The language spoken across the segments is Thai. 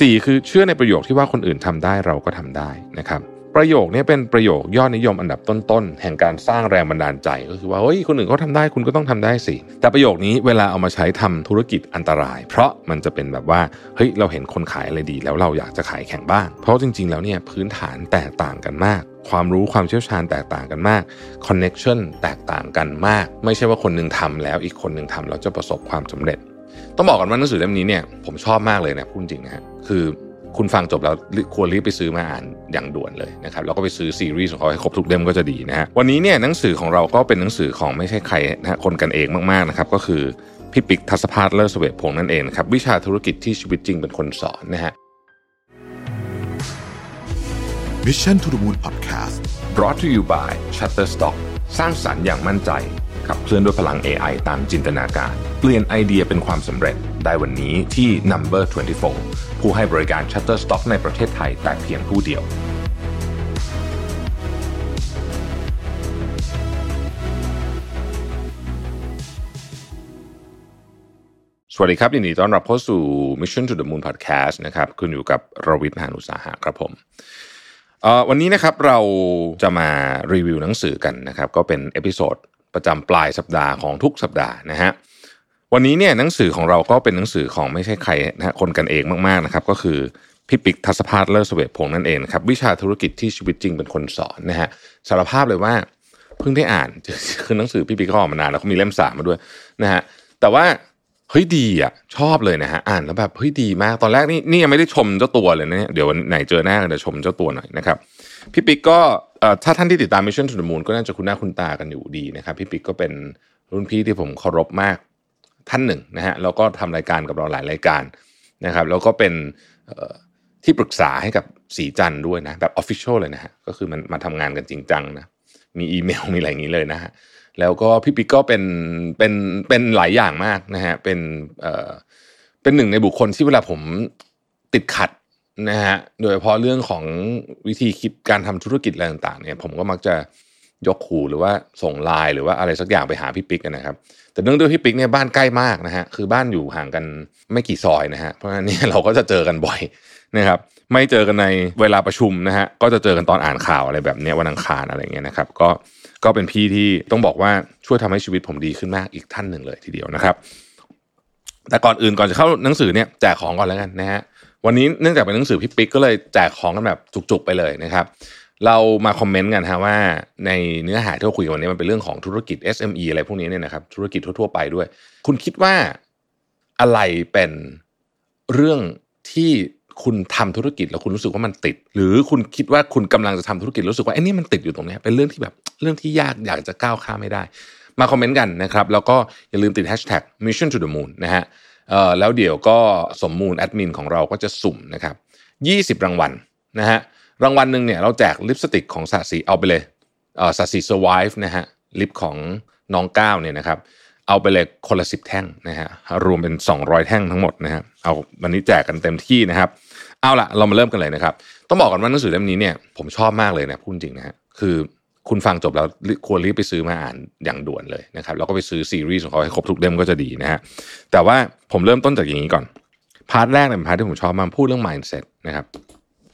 สี่คือเชื่อในประโยคที่ว่าคนอื่นทำได้เราก็ทำได้นะครับ ประโยคนี้เป็นประโยคยอดนิยมอันดับต้นๆ แห่งการสร้างแรงบันดาลใจ ก็คือว่าเฮ้ยคนอื่นเขาทาได้คุณก็ต้องทำได้สิ แต่ประโยคนี้เวลาเอามาใช้ทำธุรกิจอันตราย เพราะมันจะเป็นแบบว่าเฮ้ยเราเห็นคนขายอะไรดี แล้วเราอยากจะขายแข่งบ้าง เพราะจริงๆแล้วเนี่ยพื้นฐานแตกต่างกันมากความรู้ความเชี่ยวชาญแตกต่างกันมากคอนเน็ชันแตกต่างกันมาก ไม่ใช่ว่าคนหนึ่งทำแล้วอีกคนหนึ่งทำแล้วจะประสบความสำเร็จ ต้องบอกกันว่าหนังสือเล่มนี้เนี่ยผมชอบมากเลยนะพูดจริงนะฮะคือคุณฟังจบแล้วควรรีบไปซื้อมาอ่านอย่างด่วนเลยนะครับแล้วก็ไปซื้อซีรีส์ของเขาให้ครบทุกเล่มก็จะดีนะฮะวันนี้เนี่ยหนังสือของเราก็เป็นหนังสือของไม่ใช่ใครนะฮะคนกันเองมากๆนะครับก็คือพี่ปิ๊กทัศภาสเลิศเสวตพงษ์นั่นเองครับวิชาธุรกิจที่ชีวิตจริงเป็นคนสอนนะฮะ Mission to the Moon Podcast brought to you by Shutterstock สร้างสรรค์อย่างมั่นใจ ขับเคลื่อนด้วยพลัง AI ตามจินตนาการ เปลี่ยนไอเดียเป็นความสำเร็จ ได้วันนี้ที่ Number 24 ผู้ให้บริการ Shutterstock ในประเทศไทยแต่เพียงผู้เดียวสวัสดีครับยินดีต้อนรับเข้าสู่ Mission to the Moon Podcast นะครับคุณอยู่กับรวิทย์หานุสาหะครับผมวันนี้นะครับเราจะมารีวิวหนังสือกันนะครับ ก็เป็น episode ประจำปลายสัปดาห์ของทุกสัปดาห์นะฮะวันนี้เนี่ยหนังสือของเราก็เป็นหนังสือของไม่ใช่ใครนะฮะคนกันเองมากๆนะครับ ก็คือพี่ปิ๊กทัศภาสเลิศเสวพงษ์นั่นเองครับวิชาธุรกิจที่ชีวิตจริงเป็นคนสอนนะฮะสารภาพเลยว่าเพิ่งได้อ่านคือหนังสือพี่ปิ๊กเขาออกมานานแล้วเขามีเล่มสามมาด้วยนะฮะแต่ว่าเฮ้ยดีอะชอบเลยนะฮะอ่านแล้วแบบเฮ้ยดีมากตอนแรกนี่นี่ยังไม่ได้ชมเจ้าตัวเลยนะเนี่ยเดี๋ยววันไหนเจอหน้ากันจะชมเจ้าตัวหน่อยนะครับ พี่ปิ๊กก็ถ้าท่านที่ติดตาม Mission to the Moon ก็น่าจะคุ้นหน้าคุ้นตากันอยู่ดีนะครับพี่ปิ๊กก็เป็นรุ่นพี่ที่ผมเคารพมากท่านหนึ่งนะฮะแล้วก็ทำรายการกับเราหลายรายการนะครับ แล้วก็เป็นที่ปรึกษาให้กับศรีจันทร์ด้วยนะแบบ official เลยนะฮะก็คือมันมาทำงานกันจริงจังนะมีอีเมลมีอะไรอย่างนี้เลยนะฮะแล้วก็พี่ปิ๊กก็เป็นเป็นเป็นหลายอย่างมากนะฮะเป็นเอ่อเป็นหนึ่งในบุคคลที่เวลาผมติดขัด นะฮะโดยเฉพาะเรื่องของวิธีคิดการทำธุรกิจอะไรต่างๆเนี่ยผมก็มักจะยกหูหรือว่าส่งไลน์หรือว่าอะไรสักอย่างไปหาพี่ปิ๊กนะครับ แต่เนื่องด้วยพี่ปิ๊กเนี่ยบ้านใกล้มากนะฮะคือบ้านอยู่ห่างกันไม่กี่ซอยนะฮะเพราะฉะนั้นเนี่ยเราก็จะเจอกันบ่อยนะครับไม่เจอกันในเวลาประชุมนะฮะก็จะเจอกันตอนอ่านข่าวอะไรแบบเนี้ยวันอังคารอะไรเงี้ยนะครับก็ก็เป็นพี่ที่ต้องบอกว่าช่วยทำให้ชีวิตผมดีขึ้นมากอีกท่านหนึ่งเลยทีเดียวนะครับ แต่ก่อนอื่นก่อนจะเข้าหนังสือเนี่ยแจกของก่อนแล้วกันนะฮะ วันนี้เนื่องจากเป็นหนังสือพี่ปิ๊กก็เลยแจกของกันแบบจุกๆไปเลยนะครับ เรามาคอมเมนต์กันฮะว่าในเนื้อหาที่เราคุยกันวันนี้มันเป็นเรื่องของธุรกิจ SME อะไรพวกนี้เนี่ยนะครับธุรกิจทั่วๆไปด้วย คุณคิดว่าอะไรเป็นเรื่องที่คุณทำธุรกิจแล้วคุณรู้สึกว่ามันติด หรือคุณคิดว่าคุณกำลังจะทำธุรกิจรู้สึกว่าไอ้นี่มันติดอยู่ตรงเนี้ยเป็นเรื่องที่แบบเรื่องที่ยากอยากจะก้าวข้ามไม่ได้ มาคอมเมนต์กันนะครับ แล้วก็อย่าลืมติด hashtag mission to the moon นะฮะ แล้วเดี๋ยวก็สมมูลแอดมินของเราก็จะสุ่มนะครับ20 รางวัลนะฮะรางวัลหนึ่งเนี่ยเราแจกลิปสติกของสาสีเอาไปเลยเอ่อสาสี survive นะฮะลิปของน้องก้าวเนี่ยนะครับเอาไปเลยคนละสิบแท่งนะฮะรวมเป็น 200 แท่งทั้งหมดนะฮะเอาวันนี้แจกกันเต็มที่นะครับ เอาละเรามาเริ่มกันเลยนะครับ ต้องบอกก่อนว่าหนังสือเล่มนี้เนี่ยผมชอบมากเลยนะพูดจริงนะฮะคือ คุณฟังจบแล้วควรรีบไปซื้อมาอ่านอย่างด่วนเลยนะครับแล้วก็ไปซื้อซีรีส์ของเขาให้ครบทุกเล่มก็จะดีนะฮะแต่ว่าผมเริ่มต้นจากอย่างนี้ก่อน part แรกเนี่ยเป็น part ที่ผมชอบมากพูดเรื่อง mindset นะครับ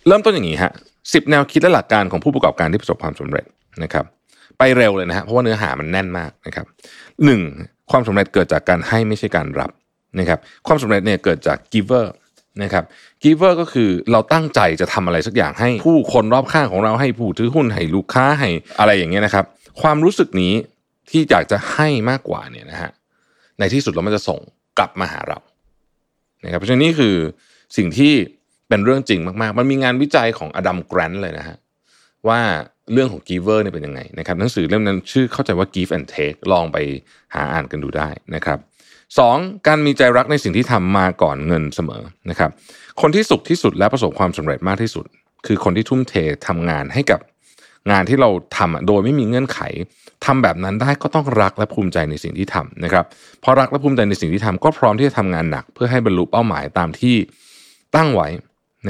เริ่มต้นอย่างนี้ฮะสิบแนวคิดและหลักการของผู้ประกอบการที่ประสบความสำเร็จนะครับ ไปเร็วเลยนะฮะเพราะว่าเนื้อหามันแน่นมากนะครับหนึ่งความสำเร็จเกิดจากการให้ไม่ใช่การรับนะครับ ความสำเร็จเนี่ยเกิดจาก giver นะครับ giver ก็คือเราตั้งใจจะทำอะไรสักอย่างให้ผู้คนรอบข้างของเราให้ผู้ถือหุ้นให้ลูกค้าให้อะไรอย่างเงี้ยนะครับ ความรู้สึกนี้ที่อยากจะให้มากกว่าเนี่ยนะฮะในที่สุดแล้วมันจะส่งกลับมาหาเรานะครับเพราะฉะนั้นนี่คือสิ่งที่เป็นเรื่องจริงมากๆ มันมีงานวิจัยของอดัมแกรนต์เลยนะฮะว่าเรื่องของ giver เนี่ยเป็นยังไงนะครับหนังสือเล่มนั้นชื่อเข้าใจว่า give and take ลองไปหาอ่านกันดูได้นะครับ สองการมีใจรักในสิ่งที่ทำมาก่อนเงินเสมอนะครับ คนที่สุขที่สุดและประสบความสำเร็จมากที่สุด คือคนที่ทุ่มเททำงานให้กับงานที่เราทำโดยไม่มีเงื่อนไขทำแบบนั้นได้ก็ต้องรักและภูมิใจในสิ่งที่ทำนะครับพอรักและภูมิใจในสิ่งที่ทำก็พร้อมที่จะทำงานหนัก เพื่อให้บรรลุเป้าหมายตามที่ตั้งไว้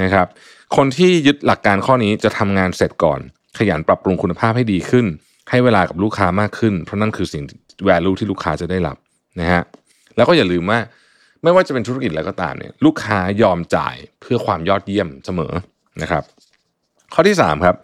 นะครับ คนที่ยึดหลักการข้อนี้จะทำงานเสร็จก่อน ขยันปรับปรุงคุณภาพให้ดีขึ้น ให้เวลากับลูกค้ามากขึ้น เพราะนั่นคือสิ่ง value ที่ลูกค้าจะได้รับนะฮะ แล้วก็อย่าลืมว่า ไม่ว่าจะเป็นธุรกิจอะไรก็ตามเนี่ยลูกค้ายอมจ่ายเพื่อความยอดเยี่ยมเสมอนะครับ ข้อที่3ครับ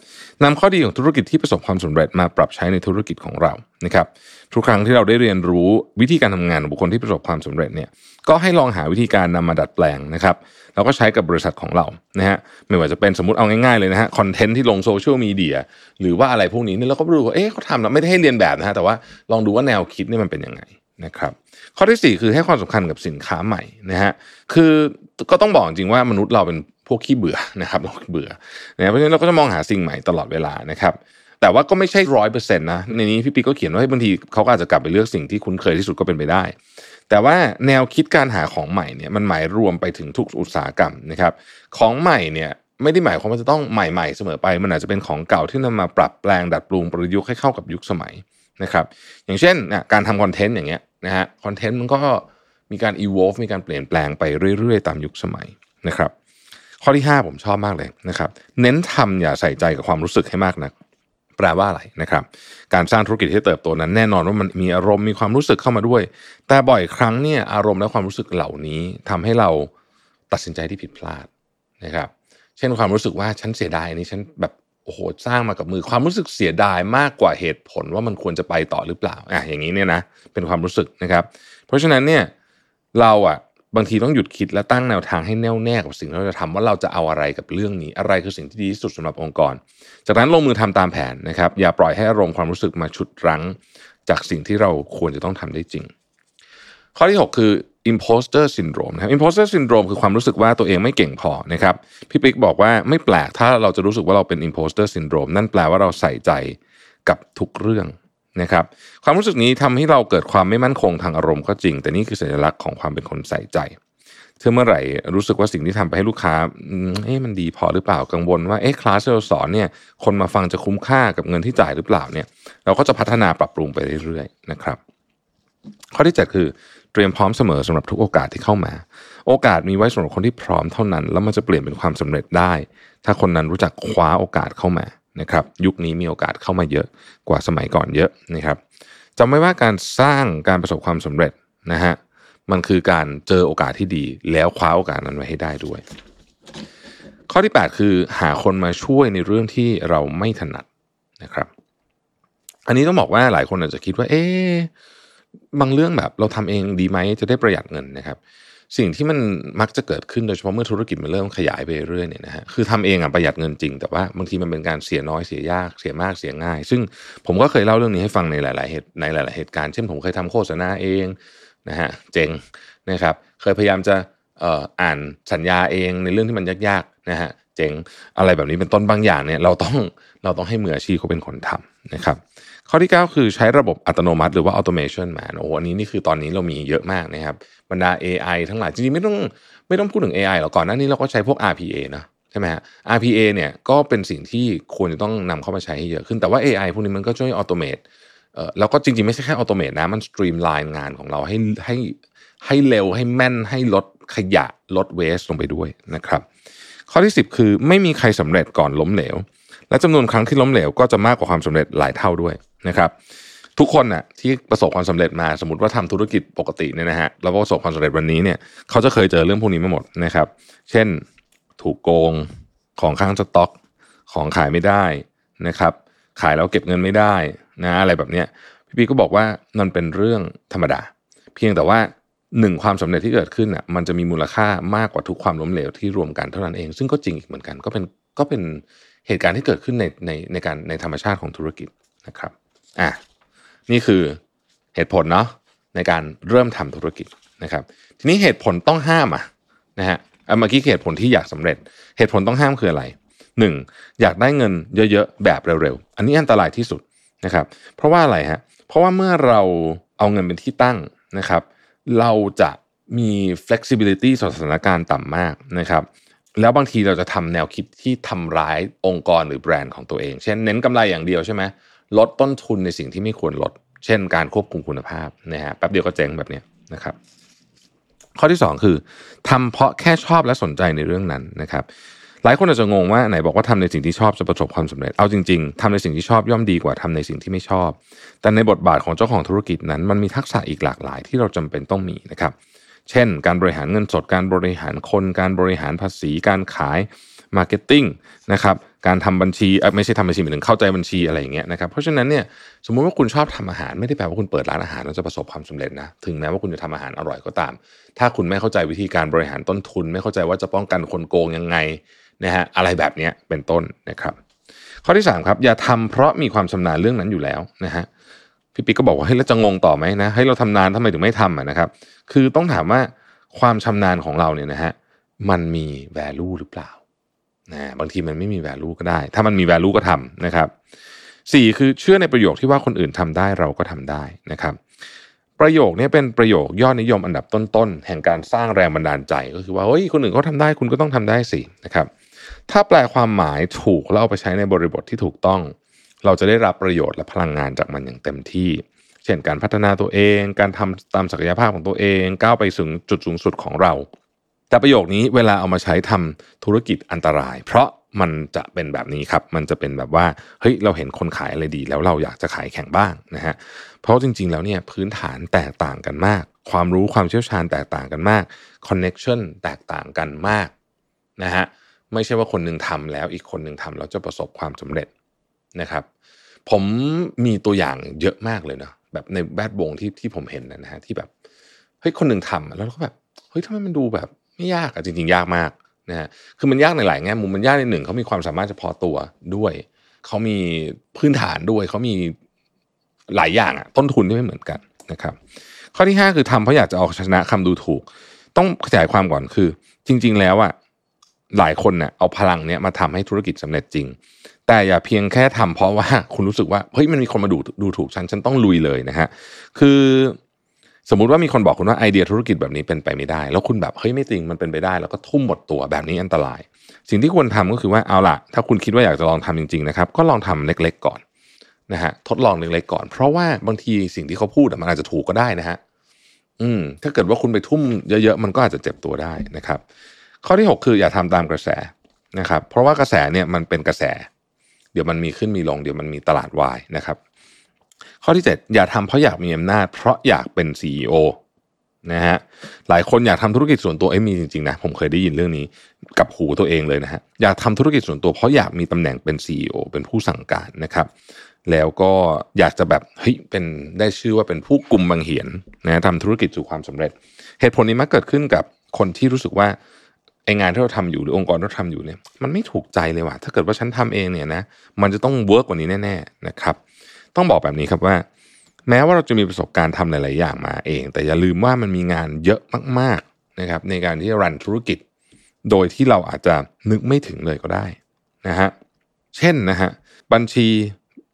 นำข้อดีของธุรกิจที่ประสบความสำเร็จมาปรับใช้ในธุรกิจของเรานะครับทุกครั้งที่เราได้เรียนรู้วิธีการทำงานของบุคคลที่ประสบความสำเร็จเนี่ยก็ให้ลองหาวิธีการนำมาดัดแปลงนะครับเราก็ใช้กับบริษัทของเรานะฮะไม่ว่าจะเป็นสมมติเอาง่ายๆเลยนะฮะคอนเทนต์ที่ลงโซเชียลมีเดียหรือว่าอะไรพวกนี้เนี่ยเราก็ดูว่าเอ๊ะเขาทำเราไม่ได้ให้เรียนแบบนะฮะแต่ว่าลองดูว่าแนวคิดนี่มันเป็นยังไง นะครับข้อที่ 4 คือให้ความสำคัญกับสินค้าใหม่นะฮะคือก็ต้องบอกจริงว่ามนุษย์เราเป็นพวกขี้เบื่อนะครับเราเบื่อนะเพราะฉะนั้นเราก็จะมองหาสิ่งใหม่ตลอดเวลานะครับแต่ว่าก็ไม่ใช่ร้อยเปอร์เซ็นต์นะในนี้พี่ปีก็เขียนว่าบางทีเขาก็อาจจะกลับไปเลือกสิ่งที่คุ้นเคยที่สุดก็เป็นไปได้ แต่ว่าแนวคิดการหาของใหม่เนี่ยมันหมายรวมไปถึงทุกอุตสาหกรรมนะครับของใหม่เนี่ยไม่ได้หมายความว่าจะต้องใหม่ๆเสมอไป มันอาจจะเป็นของเก่าที่นำมาปรับแปลงดัดแปลงประยุกต์ให้เข้ากับยุคสมัยนะครับอย่างเช่นการทำคอนเทนต์อย่างเงี้ย นะฮะคอนเทนต์มันก็มีการ evolve มีการเปลี่ยนแปลงไปเรื่อย ๆ ตามยุคสมัยนะครับข้อที่ 5 ผมชอบมากเลยนะครับเน้นทำอย่าใส่ใจกับความรู้สึกให้มากนักแปลว่าอะไรนะครับ การสร้างธุรกิจที่เติบโตนั้นแน่นอนว่ามันมีอารมณ์มีความรู้สึกเข้ามาด้วย แต่บ่อยครั้งเนี่ยอารมณ์และความรู้สึกเหล่านี้ทำให้เราตัดสินใจที่ผิดพลาดนะครับ เช่นความรู้สึกว่าฉันเสียดายอันนี้ฉันแบบ โอ้โหสร้างมากับมือความรู้สึกเสียดายมากกว่าเหตุผลว่ามันควรจะไปต่อหรือเปล่าอะอย่างนี้เนี่ยนะเป็นความรู้สึกนะครับ เพราะฉะนั้นเนี่ยเราอะบางทีต้องหยุดคิดและตั้งแนวทางให้แน่วแน่กับสิ่งที่เราจะทำว่าเราจะเอาอะไรกับเรื่องนี้ อะไรคือสิ่งที่ดีที่สุดสำหรับองค์กร จากนั้นลงมือทำตามแผนนะครับ อย่าปล่อยให้อารมณ์ความรู้สึกมาชุดรั้ง จากสิ่งที่เราควรจะต้องทำได้จริง ข้อที่ 6 คือ imposter syndrome นะครับ imposter syndrome คือความรู้สึกว่าตัวเองไม่เก่งพอนะครับพี่ปิ๊กบอกว่าไม่แปลกถ้าเราจะรู้สึกว่าเราเป็น imposter syndrome นั่นแปลว่าเราใส่ใจกับทุกเรื่องนะครับความรู้สึกนี้ทำให้เราเกิดความไม่มั่นคงทางอารมณ์ก็จริง แต่นี่คือสัญลักษณ์ของความเป็นคนใส่ใจเธอเมื่อไหร่รู้สึกว่าสิ่งที่ทำไปให้ลูกค้าเอ๊ะมันดีพอหรือเปล่ากังวลว่าเอ๊ะคลาสที่เราสอนเนี่ยคนมาฟังจะคุ้มค่ากับเงินที่จ่ายหรือเปล่าเนี่ยเราก็จะพัฒนาปรับปรุงไปเรื่อยๆนะครับข้อที่7คือ เตรียมพร้อมเสมอสำหรับทุกโอกาสที่เข้ามา โอกาสมีไว้สำหรับคนที่พร้อมเท่านั้น แล้วมันจะเปลี่ยนเป็นความสำเร็จได้ ถ้าคนนั้นรู้จักคว้าโอกาสเข้ามานะครับ ยุคนี้มีโอกาสเข้ามาเยอะกว่าสมัยก่อนเยอะนะครับจำไว้ว่าการสร้างการประสบความสำเร็จนะฮะมันคือการเจอโอกาสที่ดี แล้วคว้าโอกาสนั้นไว้ให้ได้ด้วย ข้อที่ 8 คือหาคนมาช่วยในเรื่องที่เราไม่ถนัดนะครับ อันนี้ต้องบอกว่าหลายคนอาจจะคิดว่า เอ๊ บางเรื่องแบบเราทำเองดีไหมจะได้ประหยัดเงินนะครับ สิ่งที่มันมักจะเกิดขึ้นโดยเฉพาะเมื่อธุรกิจมันเริ่มขยายไปเรื่อยเนี่ยนะฮะคือทำเองอะประหยัดเงินจริง แต่ว่าบางทีมันเป็นการเสียน้อยเสียยากเสียมากเสียง่าย ซึ่งผมก็เคยเล่าเรื่องนี้ให้ฟังในหลาย ๆเหตุในหลาย ๆเหตุการณ์เช่นผมเคยทำโฆษณาเองนะฮะเจ๋งนะครับ เคยพยายามจะอ่านสัญญาเองในเรื่องที่มันยากๆนะฮะเจ๋งอะไรแบบนี้เป็นต้นบางอย่างเนี่ยเราต้องเราต้องให้มืออาชีพเขาเป็นคนทำนะครับ ข้อที่ 9 คือใช้ระบบอัตโนมัติหรือว่า automation มาโอ้โหอันนี้นี่คือตอนนี้เรามีเยอะมากนะครับบรรดา AI ทั้งหลายจริงๆไม่ต้องไม่ต้องพูดถึง AI หรอกก่อนหน้านี้เราก็ใช้พวก RPA นะใช่ไหมฮะ RPA เนี่ยก็เป็นสิ่งที่ควรจะต้องนำเข้ามาใช้ให้เยอะขึ้นแต่ว่า AI พวกนี้มันก็ช่วย automate เอ่อแล้วก็จริงๆ ไม่ใช่แค่ automate นะมัน streamline งานของเราให้ให้ให้เร็วให้แม่นให้ลดขยะลด waste ลงไปด้วยนะครับข้อที่ 10 คือไม่มีใครสำเร็จก่อนล้มเหลว และจำนวนครั้งที่ล้มเหลวก็จะมากกว่าความสำเร็จหลายเท่าด้วย นะครับ ทุกคนน่ะที่ประสบความสำเร็จมาสมมติว่าทำธุรกิจปกติเนี่ยนะฮะแล้วประสบความสำเร็จวันนี้เนี่ยเขาจะเคยเจอเรื่องพวกนี้มาหมดนะครับ เช่นถูกโกงของข้างสต็อก ของขายไม่ได้นะครับ ขายแล้วเก็บเงินไม่ได้นะอะไรแบบเนี้ยพี่ปีก็บอกว่ามันเป็นเรื่องธรรมดา เพียงแต่ว่าหนึ่งความสำเร็จที่เกิดขึ้นอะมันจะมีมูลค่ามากกว่าทุกความล้มเหลวที่รวมกันเท่านั้นเอง ซึ่งก็จริงอีกเหมือนกันก็เป็นก็เป็นเหตุการณ์ที่เกิดขึ้นในในในการในธรรมชาติของธุรกิจนะครับ อะนี่คือเหตุผลเนาะในการเริ่มทำธุรกิจนะครับ ทีนี้เหตุผลต้องห้ามอะนะฮะเมื่อกี้เหตุผลที่อยากสำเร็จ เหตุผลต้องห้ามคืออะไรหนึ่งอยากได้เงินเยอะๆแบบเร็วๆ อันนี้อันตรายที่สุดนะครับ เพราะว่าอะไรฮะ เพราะว่าเมื่อเราเอาเงินเป็นที่ตั้งนะครับ เราจะมี flexibility ต่อสถานการณ์ต่ำมากนะครับ แล้วบางทีเราจะทำแนวคิดที่ทำร้ายองค์กรหรือแบรนด์ของตัวเอง เช่นเน้นกำไรอย่างเดียวใช่ไหม ลดต้นทุนในสิ่งที่ไม่ควรลด เช่นการควบคุมคุณภาพนะฮะแป๊บเดียวก็เจ๊งแบบนี้นะครับ ข้อที่ 2 คือทำเพราะแค่ชอบและสนใจในเรื่องนั้นนะครับ หลายคนอาจจะงงว่าไหนบอกว่าทำในสิ่งที่ชอบจะประสบความสำเร็จเอาจริงๆทำในสิ่งที่ชอบย่อมดีกว่าทำในสิ่งที่ไม่ชอบ แต่ในบทบาทของเจ้าของธุรกิจนั้น มันมีทักษะอีกหลากหลาย ที่เราจำเป็นต้องมีนะครับ เช่น การบริหารเงินสดการบริหารคน การบริหารภาษี การขายมาร์เก็ตติ้งนะครับ การทำบัญชีไม่ใช่ทำบัญชีหมายถึงเข้าใจบัญชีอะไรอย่างเงี้ยนะครับเพราะฉะนั้นเนี่ยสมมุติว่าคุณชอบทำอาหารไม่ได้แปลว่าคุณเปิดร้านอาหารแล้วจะประสบความสำเร็จนะถึงแม้ว่าคุณจะทำอาหารอร่อยก็ตาม ถ้าคุณไม่เข้าใจวิธีการบริหารต้นทุน ไม่เข้าใจว่าจะป้องกันคนโกงยังไงนะฮะอะไรแบบนี้เป็นต้นนะครับ ข้อที่3ครับอย่าทำเพราะมีความชำนาญเรื่องนั้นอยู่แล้วนะฮะพี่ปิ๊กก็บอกว่าเฮ้ยแล้วจะงงต่อไหมนะให้เราทำนานทำไมถึงไม่ทำนะครับ คือต้องถามว่าความชำนาญของเราเนี่ยนะฮะมันมี value หรือเปล่า นะบางทีมันไม่มี value ก็ได้ ถ้ามันมี value ก็ทำนะครับสี่คือเชื่อในประโยคที่ว่าคนอื่นทำได้เราก็ทำได้นะครับ ประโยคนี้เป็นประโยคยอดนิยมอันดับต้นๆแห่งการสร้างแรงบันดาลใจก็คือว่าเฮ้ยคนอื่นเขาทาได้คุณก็ต้องทำได้สินะครับ ถ้าแปลความหมายถูกแล้วเอาไปใช้ในบริบทที่ถูกต้อง เราจะได้รับประโยชน์และพลังงานจากมันอย่างเต็มที่ เช่นการพัฒนาตัวเอง การทำตามศักยภาพของตัวเอง ก้าวไปถึงจุดสูงสุดของเรา แต่ประโยคนี้เวลาเอามาใช้ทำธุรกิจอันตราย เพราะมันจะเป็นแบบนี้ครับ มันจะเป็นแบบว่าเฮ้ยเราเห็นคนขายอะไรดี แล้วเราอยากจะขายแข่งบ้างนะฮะเพราะจริง ๆ แล้วเนี่ยพื้นฐานแตกต่างกันมาก ความรู้ความเชี่ยวชาญแตกต่างกันมากconnection แตกต่างกันมากนะฮะไม่ใช่ว่าคนหนึ่งทำแล้วอีกคนหนึ่งทำแล้วจะประสบความสำเร็จนะครับ ผมมีตัวอย่างเยอะมากเลยเนาะแบบในแวดวงที่ที่ผมเห็นนะฮะที่แบบเฮ้ยคนหนึ่งทำแล้วก็แบบเฮ้ยทำไมมันดูแบบ ไม่ยากอะจริงๆ ยากมากนะฮะคือมันยากในหลายแง่มุมมันยากในหนึ่งเขามีความสามารถเฉพาะตัวด้วย เขามีพื้นฐานด้วย เขามีหลายอย่างอะต้นทุนที่ไม่เหมือนกันนะครับ ข้อที่ 5 คือทำเพราะอยากจะเอาชนะคำดูถูก ต้องขยายความก่อนคือ จริง ๆ แล้วอะหลายคนเนี่ยเอาพลังเนี้ยมาทำให้ธุรกิจสำเร็จจริง แต่อย่าเพียงแค่ทำเพราะว่าคุณรู้สึกว่าเฮ้ยมันมีคนมาดูดูถูกฉันฉันต้องลุยเลยนะฮะคือ สมมุติว่ามีคนบอกคุณว่าไอเดียธุรกิจแบบนี้เป็นไปไม่ได้ แล้วคุณแบบเฮ้ยไม่จริงมันเป็นไปได้ แล้วก็ทุ่มหมดตัวแบบนี้อันตราย สิ่งที่ควรทำก็คือว่าเอาล่ะ ถ้าคุณคิดว่าอยากจะลองทำจริงๆนะครับก็ลองทำเล็ก ๆ ก่อนนะฮะทดลองเล็กๆก่อน เพราะว่าบางทีสิ่งที่เขาพูดมันอาจจะถูกก็ได้นะฮะอืมถ้าเกิดว่าคุณไปทุ่มเยอะๆมันก็อาจจะเจ็บตัวได้นะครับ ข้อที่ 6 คืออย่าทำตามกระแสนะครับ เพราะว่ากระแสเนี่ยมันเป็นกระแส เดี๋ยวมันมีขึ้นมีลง เดี๋ยวมันมีตลาดวายนะครับ ข้อที่ 7 อย่าทำเพราะอยากมีอำนาจ เพราะอยากเป็น CEO นะฮะหลายคนอยากทำธุรกิจส่วนตัวเอ้มีจริงๆนะผมเคยได้ยินเรื่องนี้กับหูตัวเองเลยนะฮะอยากทำธุรกิจส่วนตัวเพราะอยากมีตำแหน่งเป็น CEO เป็นผู้สั่งการนะครับ แล้วก็อยากจะแบบเฮ้ยเป็นได้ชื่อว่าเป็นผู้กลุ่มบางเหียนนะทำธุรกิจสู่ความสำเร็จ เหตุผลนี้มักเกิดขึ้นกับคนที่รู้สึกว่าไองานที่เราทำอยู่หรือองค์กรที่เราทำอยู่เนี่ยมันไม่ถูกใจเลยว่ะถ้าเกิดว่าฉันทำเองเนี่ยนะมันจะต้องเวิร์กกว่านี้แน่ๆนะครับ ต้องบอกแบบนี้ครับว่า แม้ว่าเราจะมีประสบการณ์ทำหลาย ๆ อย่างมาเอง แต่อย่าลืมว่ามันมีงานเยอะมาก ๆ นะครับ ในการที่จะรันธุรกิจ โดยที่เราอาจจะนึกไม่ถึงเลยก็ได้นะฮะเช่นนะฮะบัญชี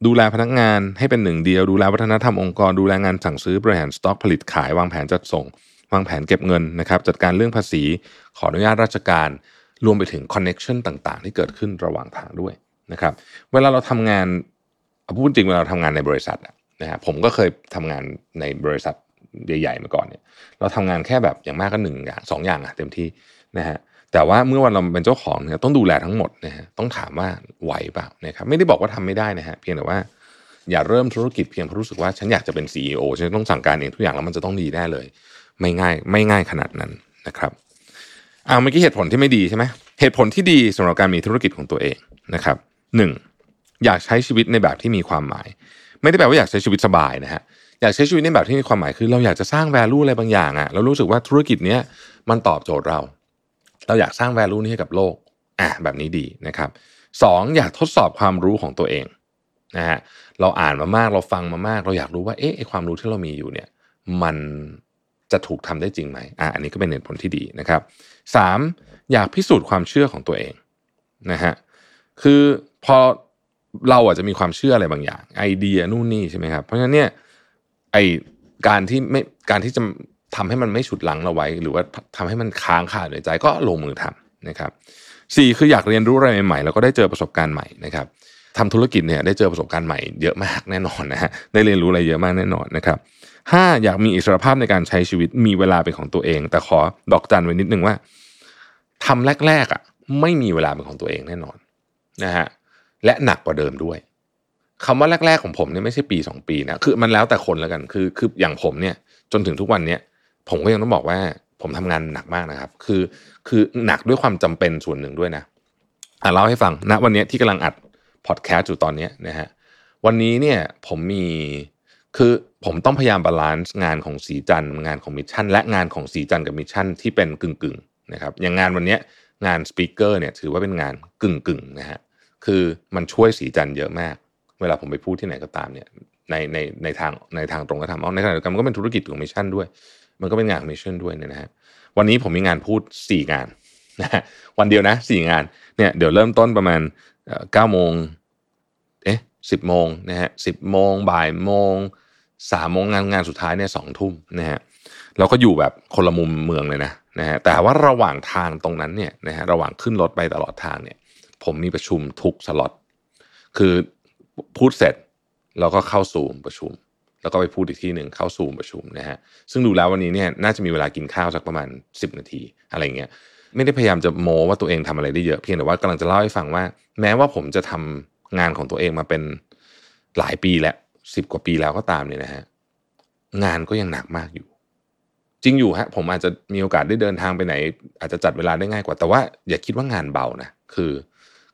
ดูแลพนักงานให้เป็นหนึ่งเดียว ดูแลวัฒนธรรมองค์กร ดูแลงานสั่งซื้อบริหารสต็อกผลิตขายวางแผนจัดส่ง วางแผนเก็บเงินนะครับ จัดการเรื่องภาษี ขออนุญาตราชการ รวมไปถึง connection ต่าง ๆ ที่เกิดขึ้นระหว่างทางด้วยนะครับ เวลาเราทำงาน พูดจริงเวลาเราทำงานในบริษัทนะฮะผมก็เคยทำงานในบริษัทใหญ่ๆมาก่อนเนี่ย เราทำงานแค่แบบอย่างมากก็หนึ่งอย่างสองอย่างอะเต็มที่นะฮะแต่ว่าเมื่อวันเราเป็นเจ้าของเนี่ยต้องดูแลทั้งหมดนะฮะต้องถามว่าไหวเปล่านะครับไม่ได้บอกว่าทำไม่ได้นะฮะเพียงแต่ว่าอย่าเริ่มธุรกิจเพียงเพราะรู้สึกว่าฉันอยากจะเป็น CEO ฉันต้องสั่งการเองทุกอย่างแล้วมันจะต้องดีแน่เลย ไม่ง่ายไม่ง่ายขนาดนั้นนะครับเอาเมื่อกี้เหตุผลที่ไม่ดีใช่ไหมเหตุผลที่ดีสำหรับการมีธุรกิจของตัวเองนะครับหนึ่ง อยากใช้ชีวิตในแบบที่มีความหมาย ไม่ได้แปลว่าอยากใช้ชีวิตสบายนะฮะอยากใช้ชีวิตในแบบที่มีความหมายคือ เราอยากจะสร้างแวลูอะไรบางอย่างอะ่ะเรารู้สึกว่าธุรกิจเนี้ยมันตอบโจทย์เรา เราอยากสร้างแวลูนี้ให้กับโลกอะแบบนี้ดีนะครับสองอยากทดสอบความรู้ของตัวเองนะฮะเราอ่านมามากเราฟังมามาก เราอยากรู้ว่าเอ๊ะความรู้ที่เรามีอยู่เนี่ยมันจะถูกทำได้จริงไหมอะอันนี้ก็เป็นเหตุผลที่ดีนะครับสามอยากพิสูจน์ความเชื่อของตัวเองนะฮะคือพอ เราอาจจะมีความเชื่ออะไรบางอย่าง ไอเดียนู่นนี่ใช่ไหมครับเพราะฉะนั้นเนี่ยไอการที่ไม่การที่จะทำให้มันไม่ฉุดหลังเราไว้ หรือว่าทำให้มันค้างคาในใจก็ลงมือทำนะครับสี่คืออยากเรียนรู้อะไรใหม่ๆแล้วก็ได้เจอประสบการณ์ใหม่นะครับทำธุรกิจเนี่ยได้เจอประสบการณ์ใหม่เยอะมากแน่นอนนะฮะได้เรียนรู้อะไรเยอะมากแน่นอนนะครับห้าอยากมีอิสรภาพในการใช้ชีวิตมีเวลาเป็นของตัวเอง แต่ขอดอกจันไว้นิดนึงว่าทำแรกๆอะไม่มีเวลาเป็นของตัวเองแน่นอนนะฮะ และหนักกว่าเดิมด้วยคำว่าแรก ๆของผมเนี่ยไม่ใช่ปีสองปีนะคือมันแล้วแต่คนแล้วกันคือคืออย่างผมเนี่ยจนถึงทุกวันเนี้ยผมก็ยังต้องบอกว่าผมทำงานหนักมากนะครับ คือคือหนักด้วยความจำเป็นส่วนหนึ่งด้วยนะอะเล่าให้ฟังณวันนี้ที่กำลังอัดพอดแคสต์อยู่ตอนนี้นะฮะวันนี้เนี่ยผมมีคือผมต้องพยายาม balance งานของสีจันงานของ Mission และงานของสีจันกับ Mission ที่เป็นกึ่งกึ่งๆนะครับอย่างงานวันนี้งาน speaker เนี่ยถือว่าเป็นงานกึ่งกึ่งๆนะฮะ คือมันช่วยสีจันเยอะมาก เวลาผมไปพูดที่ไหนก็ตามเนี่ยในในในทางในทางตรงก็ทำเอาในขณะเดียวกันมันก็เป็นธุรกิจของ Mission ด้วย มันก็เป็นงานของ Mission ด้วยเนี่ยนะฮะวันนี้ผมมีงานพูดสี่งานนะฮะวันเดียวนะสี่งานเนี่ยเดี๋ยวเริ่มต้นประมาณเก้าโมงเอ๊ะสิบโมงนะฮะสิบโมงบ่ายโมงสามโมงงานงานสุดท้ายเนี่ยสองทุ่มนะฮะเราก็อยู่แบบคนละมุมเมืองเลยนะนะฮะแต่ว่าระหว่างทางตรงนั้นเนี่ยนะฮะระหว่างขึ้นรถไปตลอดทางเนี่ย ผมมีประชุมทุกสล็อตคือพูดเสร็จเราก็เข้าซูมประชุม แล้วก็ไปพูดอีกที่หนึ่งเข้าซูมประชุมนะฮะซึ่งดูแล้ววันนี้เนี่ยน่าจะมีเวลากินข้าวสักประมาณ 10 นาทีอะไรเงี้ยไม่ได้พยายามจะโมว่าตัวเองทำอะไรได้เยอะเพียงแต่ว่ากำลังจะเล่าให้ฟังว่า แม้ว่าผมจะทำงานของตัวเองมาเป็นหลายปีแล้วสิบกว่าปีแล้วก็ตามเนี่ยนะฮะงานก็ยังหนักมากอยู่ จริงอยู่ฮะผมอาจจะมีโอกาสได้เดินทางไปไหน อาจจะจัดเวลาได้ง่ายกว่าแต่ว่าอย่าคิดว่างานเบานะคือ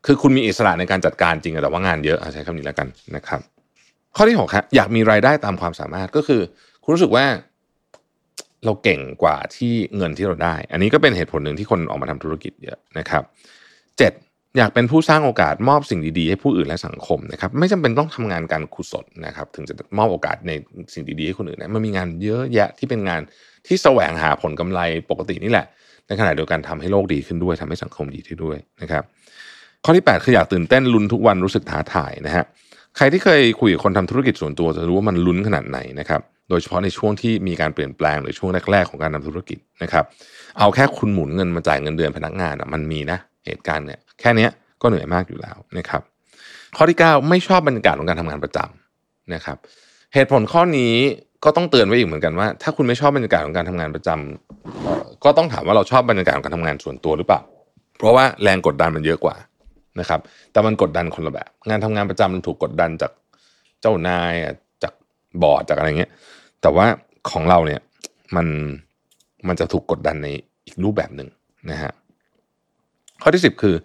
คือคุณมีอิสระในการจัดการจริงแต่ว่างานเยอะใช้คำนี้แล้วกันนะครับ ข้อที่หกครับอยากมีรายได้ตามความสามารถก็คือ คุณรู้สึกว่าเราเก่งกว่าที่เงินที่เราได้ อันนี้ก็เป็นเหตุผลหนึ่งที่คนออกมาทำธุรกิจเยอะนะครับเจ็ดอยากเป็นผู้สร้างโอกาสมอบสิ่งดีๆ ให้ผู้อื่นและสังคมนะครับ ไม่จำเป็นต้องทำงานการกุศลนะครับ ถึงจะมอบโอกาสในสิ่งดีๆให้คนอื่นนะมันมีงานเยอะแยะที่เป็นงานที่แสวงหาผลกำไรปกตินี่แหละ ในขณะเดียวกันทำให้โลกดีขึ้นด้วยทำให้สังคมดีขึ้นด้วยนะครับ ข้อที่ 8 คืออยากตื่นเต้นลุ้นทุกวันรู้สึกท้าทายนะฮะใครที่เคยคุยกับคนทำธุรกิจส่วนตัวจะรู้ว่ามันลุ้นขนาดไหนนะครับโดยเฉพาะในช่วงที่มีการเปลี่ยนแปลงหรือช่วงแรกๆของการทำธุรกิจนะครับเอาแค่คุณหมุนเงินมาจ่ายเงินเดือนพนักงานอะมันมีนะเหตุการณ์เนี่ยแค่นี้ก็เหนื่อยมากอยู่แล้วนะครับข้อที่ 9 ไม่ชอบบรรยากาศของการทำงานประจำนะครับเหตุผลข้อนี้ก็ต้องเตือนไว้อีกเหมือนกันว่า ถ้าคุณไม่ชอบบรรยากาศของการทำงานประจำก็ต้องถามว่าเราชอบบรรยากาศของการทำงานส่วนตัวหรือเปล่า เพราะว่าแรงกดดันมันเยอะกว่า นะครับ แต่มันกดดันคนละแบบ งานทำงานประจำมันถูกกดดันจากเจ้านายจากบอร์ดจากอะไรเงี้ย แต่ว่าของเราเนี่ยมันมันจะถูกกดดันในอีกรูปแบบหนึ่งนะฮะข้อที่สิบคือ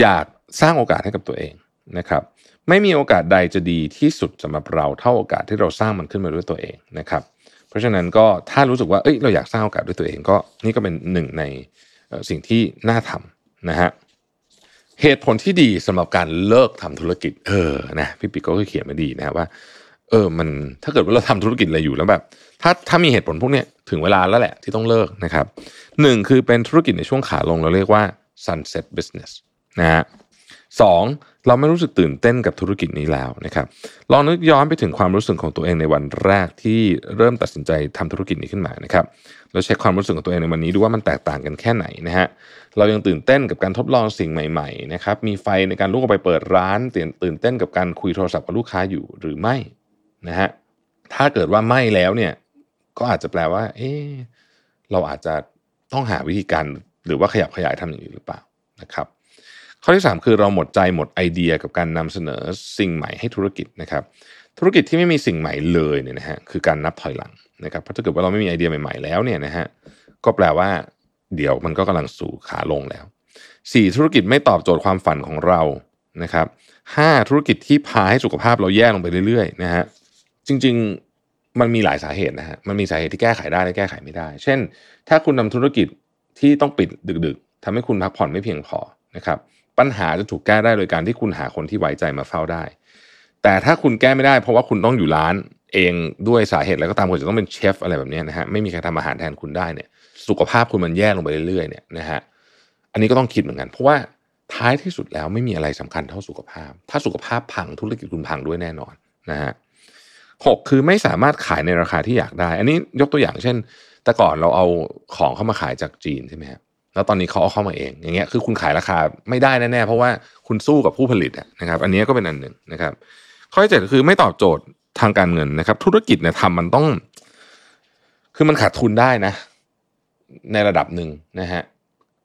อยากสร้างโอกาสให้กับตัวเองนะครับไม่มีโอกาสใดจะดีที่สุดสำหรับเราเท่าโอกาสที่เราสร้างมันขึ้นมาด้วยตัวเองนะครับเพราะฉะนั้นก็ถ้ารู้สึกว่าเอ้ยเราอยากสร้างโอกาสด้วยตัวเองก็นี่ก็เป็นหนึ่งในสิ่งที่น่าทำนะฮะ เหตุผลที่ดีสำหรับการเลิกทำธุรกิจ เออนะพี่ปิ๊กก็เขียนมาดีนะว่า เออ มันถ้าเกิดว่าเราทำธุรกิจอะไรอยู่แล้วแบบ ถ้าถ้ามีเหตุผลพวกนี้ถึงเวลาแล้วแหละที่ต้องเลิกนะครับหนึ่งคือเป็นธุรกิจในช่วงขาลงเราเรียกว่า sunset business นะฮะ สองเราไม่รู้สึกตื่นเต้นกับธุรกิจนี้แล้วนะครับลองนึกย้อนไปถึงความรู้สึกของตัวเองในวันแรกที่เริ่มตัดสินใจทำธุรกิจนี้ขึ้นมานะครับเราเช็คความรู้สึกของตัวเองในวันนี้ดูว่ามันแตกต่างกันแค่ไหนนะฮะเรายังตื่นเต้นกับการทดลองสิ่งใหม่ๆนะครับมีไฟในการลุกออกไปเปิดร้านตื่นตื่นเต้นกับการคุยโทรศัพท์กับลูกค้าอยู่หรือไม่นะฮะถ้าเกิดว่าไม่แล้วเนี่ยก็อาจจะแปลว่า เออเราอาจจะต้องหาวิธีการหรือว่าขยับขยายทำอย่างอื่นหรือเปล่านะครับ ข้อที่ 3 คือเราหมดใจหมดไอเดียกับการนำเสนอสิ่งใหม่ให้ธุรกิจนะครับ ธุรกิจที่ไม่มีสิ่งใหม่เลยเนี่ยนะฮะคือการนับถอยหลังนะครับเพราะถ้าเกิดว่าเราไม่มีไอเดียใหม่ๆแล้วเนี่ยนะฮะก็แปลว่า เดี๋ยวมันก็กำลังสู่ขาลงแล้ว 4. ธุรกิจไม่ตอบโจทย์ความฝันของเรานะครับ 5. ธุรกิจที่พาให้สุขภาพเราแย่ลงไปเรื่อยๆนะฮะจริงๆมันมีหลายสาเหตุนะฮะมันมีสาเหตุที่แก้ไขได้และแก้ไขไม่ได้ เช่น ถ้าคุณทำธุรกิจที่ต้องปิดดึกๆทำให้คุณพักผ่อนไม่เพียงพอนะครับ ปัญหาจะถูกแก้ได้โดยการที่คุณหาคนที่ไว้ใจมาเฝ้าได้ แต่ถ้าคุณแก้ไม่ได้ เพราะว่าคุณต้องอยู่ร้านเองด้วยสาเหตุอะไรก็ตามคุณจะต้องเป็นเชฟอะไรแบบนี้นะฮะไม่มีใครทำอาหารแทนคุณได้เนี่ย สุขภาพคุณมันแย่ลงไปเรื่อยๆเนี่ยนะฮะอันนี้ก็ต้องคิดเหมือนกัน เพราะว่าท้ายที่สุดแล้วไม่มีอะไรสำคัญเท่าสุขภาพ ถ้าสุขภาพพังธุรกิจคุณพังด้วยแน่นอนนะฮะหกคือไม่สามารถขายในราคาที่อยากได้ อันนี้ยกตัวอย่างเช่น แต่ก่อนเราเอาของเข้ามาขายจากจีนใช่ไหมครับ แล้วตอนนี้เขาเอาเข้ามาเอง อย่างเงี้ยคือคุณขายราคาไม่ได้แน่ๆเพราะว่าคุณสู้กับผู้ผลิตนะครับ อันนี้ก็เป็นอันหนึ่งนะครับ ข้อที่เจ็ดคือไม่ตอบโจทย์ทางการเงินนะครับ ธุรกิจเนี่ยทำมันต้อง คือมันขาดทุนได้นะ ในระดับหนึ่งนะฮะ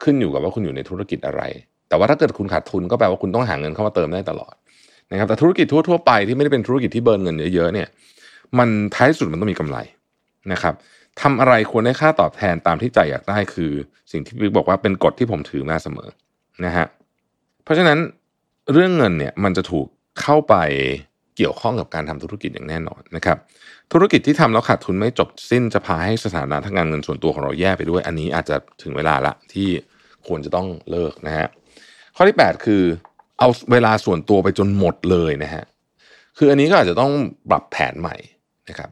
ขึ้นอยู่กับว่าคุณอยู่ในธุรกิจอะไร แต่ว่าถ้าเกิดคุณขาดทุนก็แปลว่าคุณต้องหาเงินเข้ามาเติมได้ตลอดนะครับ แต่ธุรกิจทั่วๆไปที่ไม่ได้เป็นธุรกิจที่เบิร์นเงินเยอะๆเนี่ย มันท้ายสุดมันต้องมีกำไรนะครับ ทำอะไรควรได้ค่าตอบแทนตามที่ใจอยากได้คือ สิ่งที่พี่บอกว่าเป็นกฎที่ผมถือมาเสมอนะฮะเพราะฉะนั้นเรื่องเงินเนี่ยมันจะถูกเข้าไปเกี่ยวข้องกับการทำธุรกิจอย่างแน่นอนนะครับธุรกิจที่ทำแล้วขาดทุนไม่จบสิ้นจะพาให้สถานะทางการเงินส่วนตัวของเราแย่ไปด้วย อันนี้อาจจะถึงเวลาละที่ควรจะต้องเลิกนะฮะข้อที่ 8 คือเอาเวลาส่วนตัวไปจนหมดเลยนะฮะคืออันนี้ก็อาจจะต้องปรับแผนใหม่นะครับ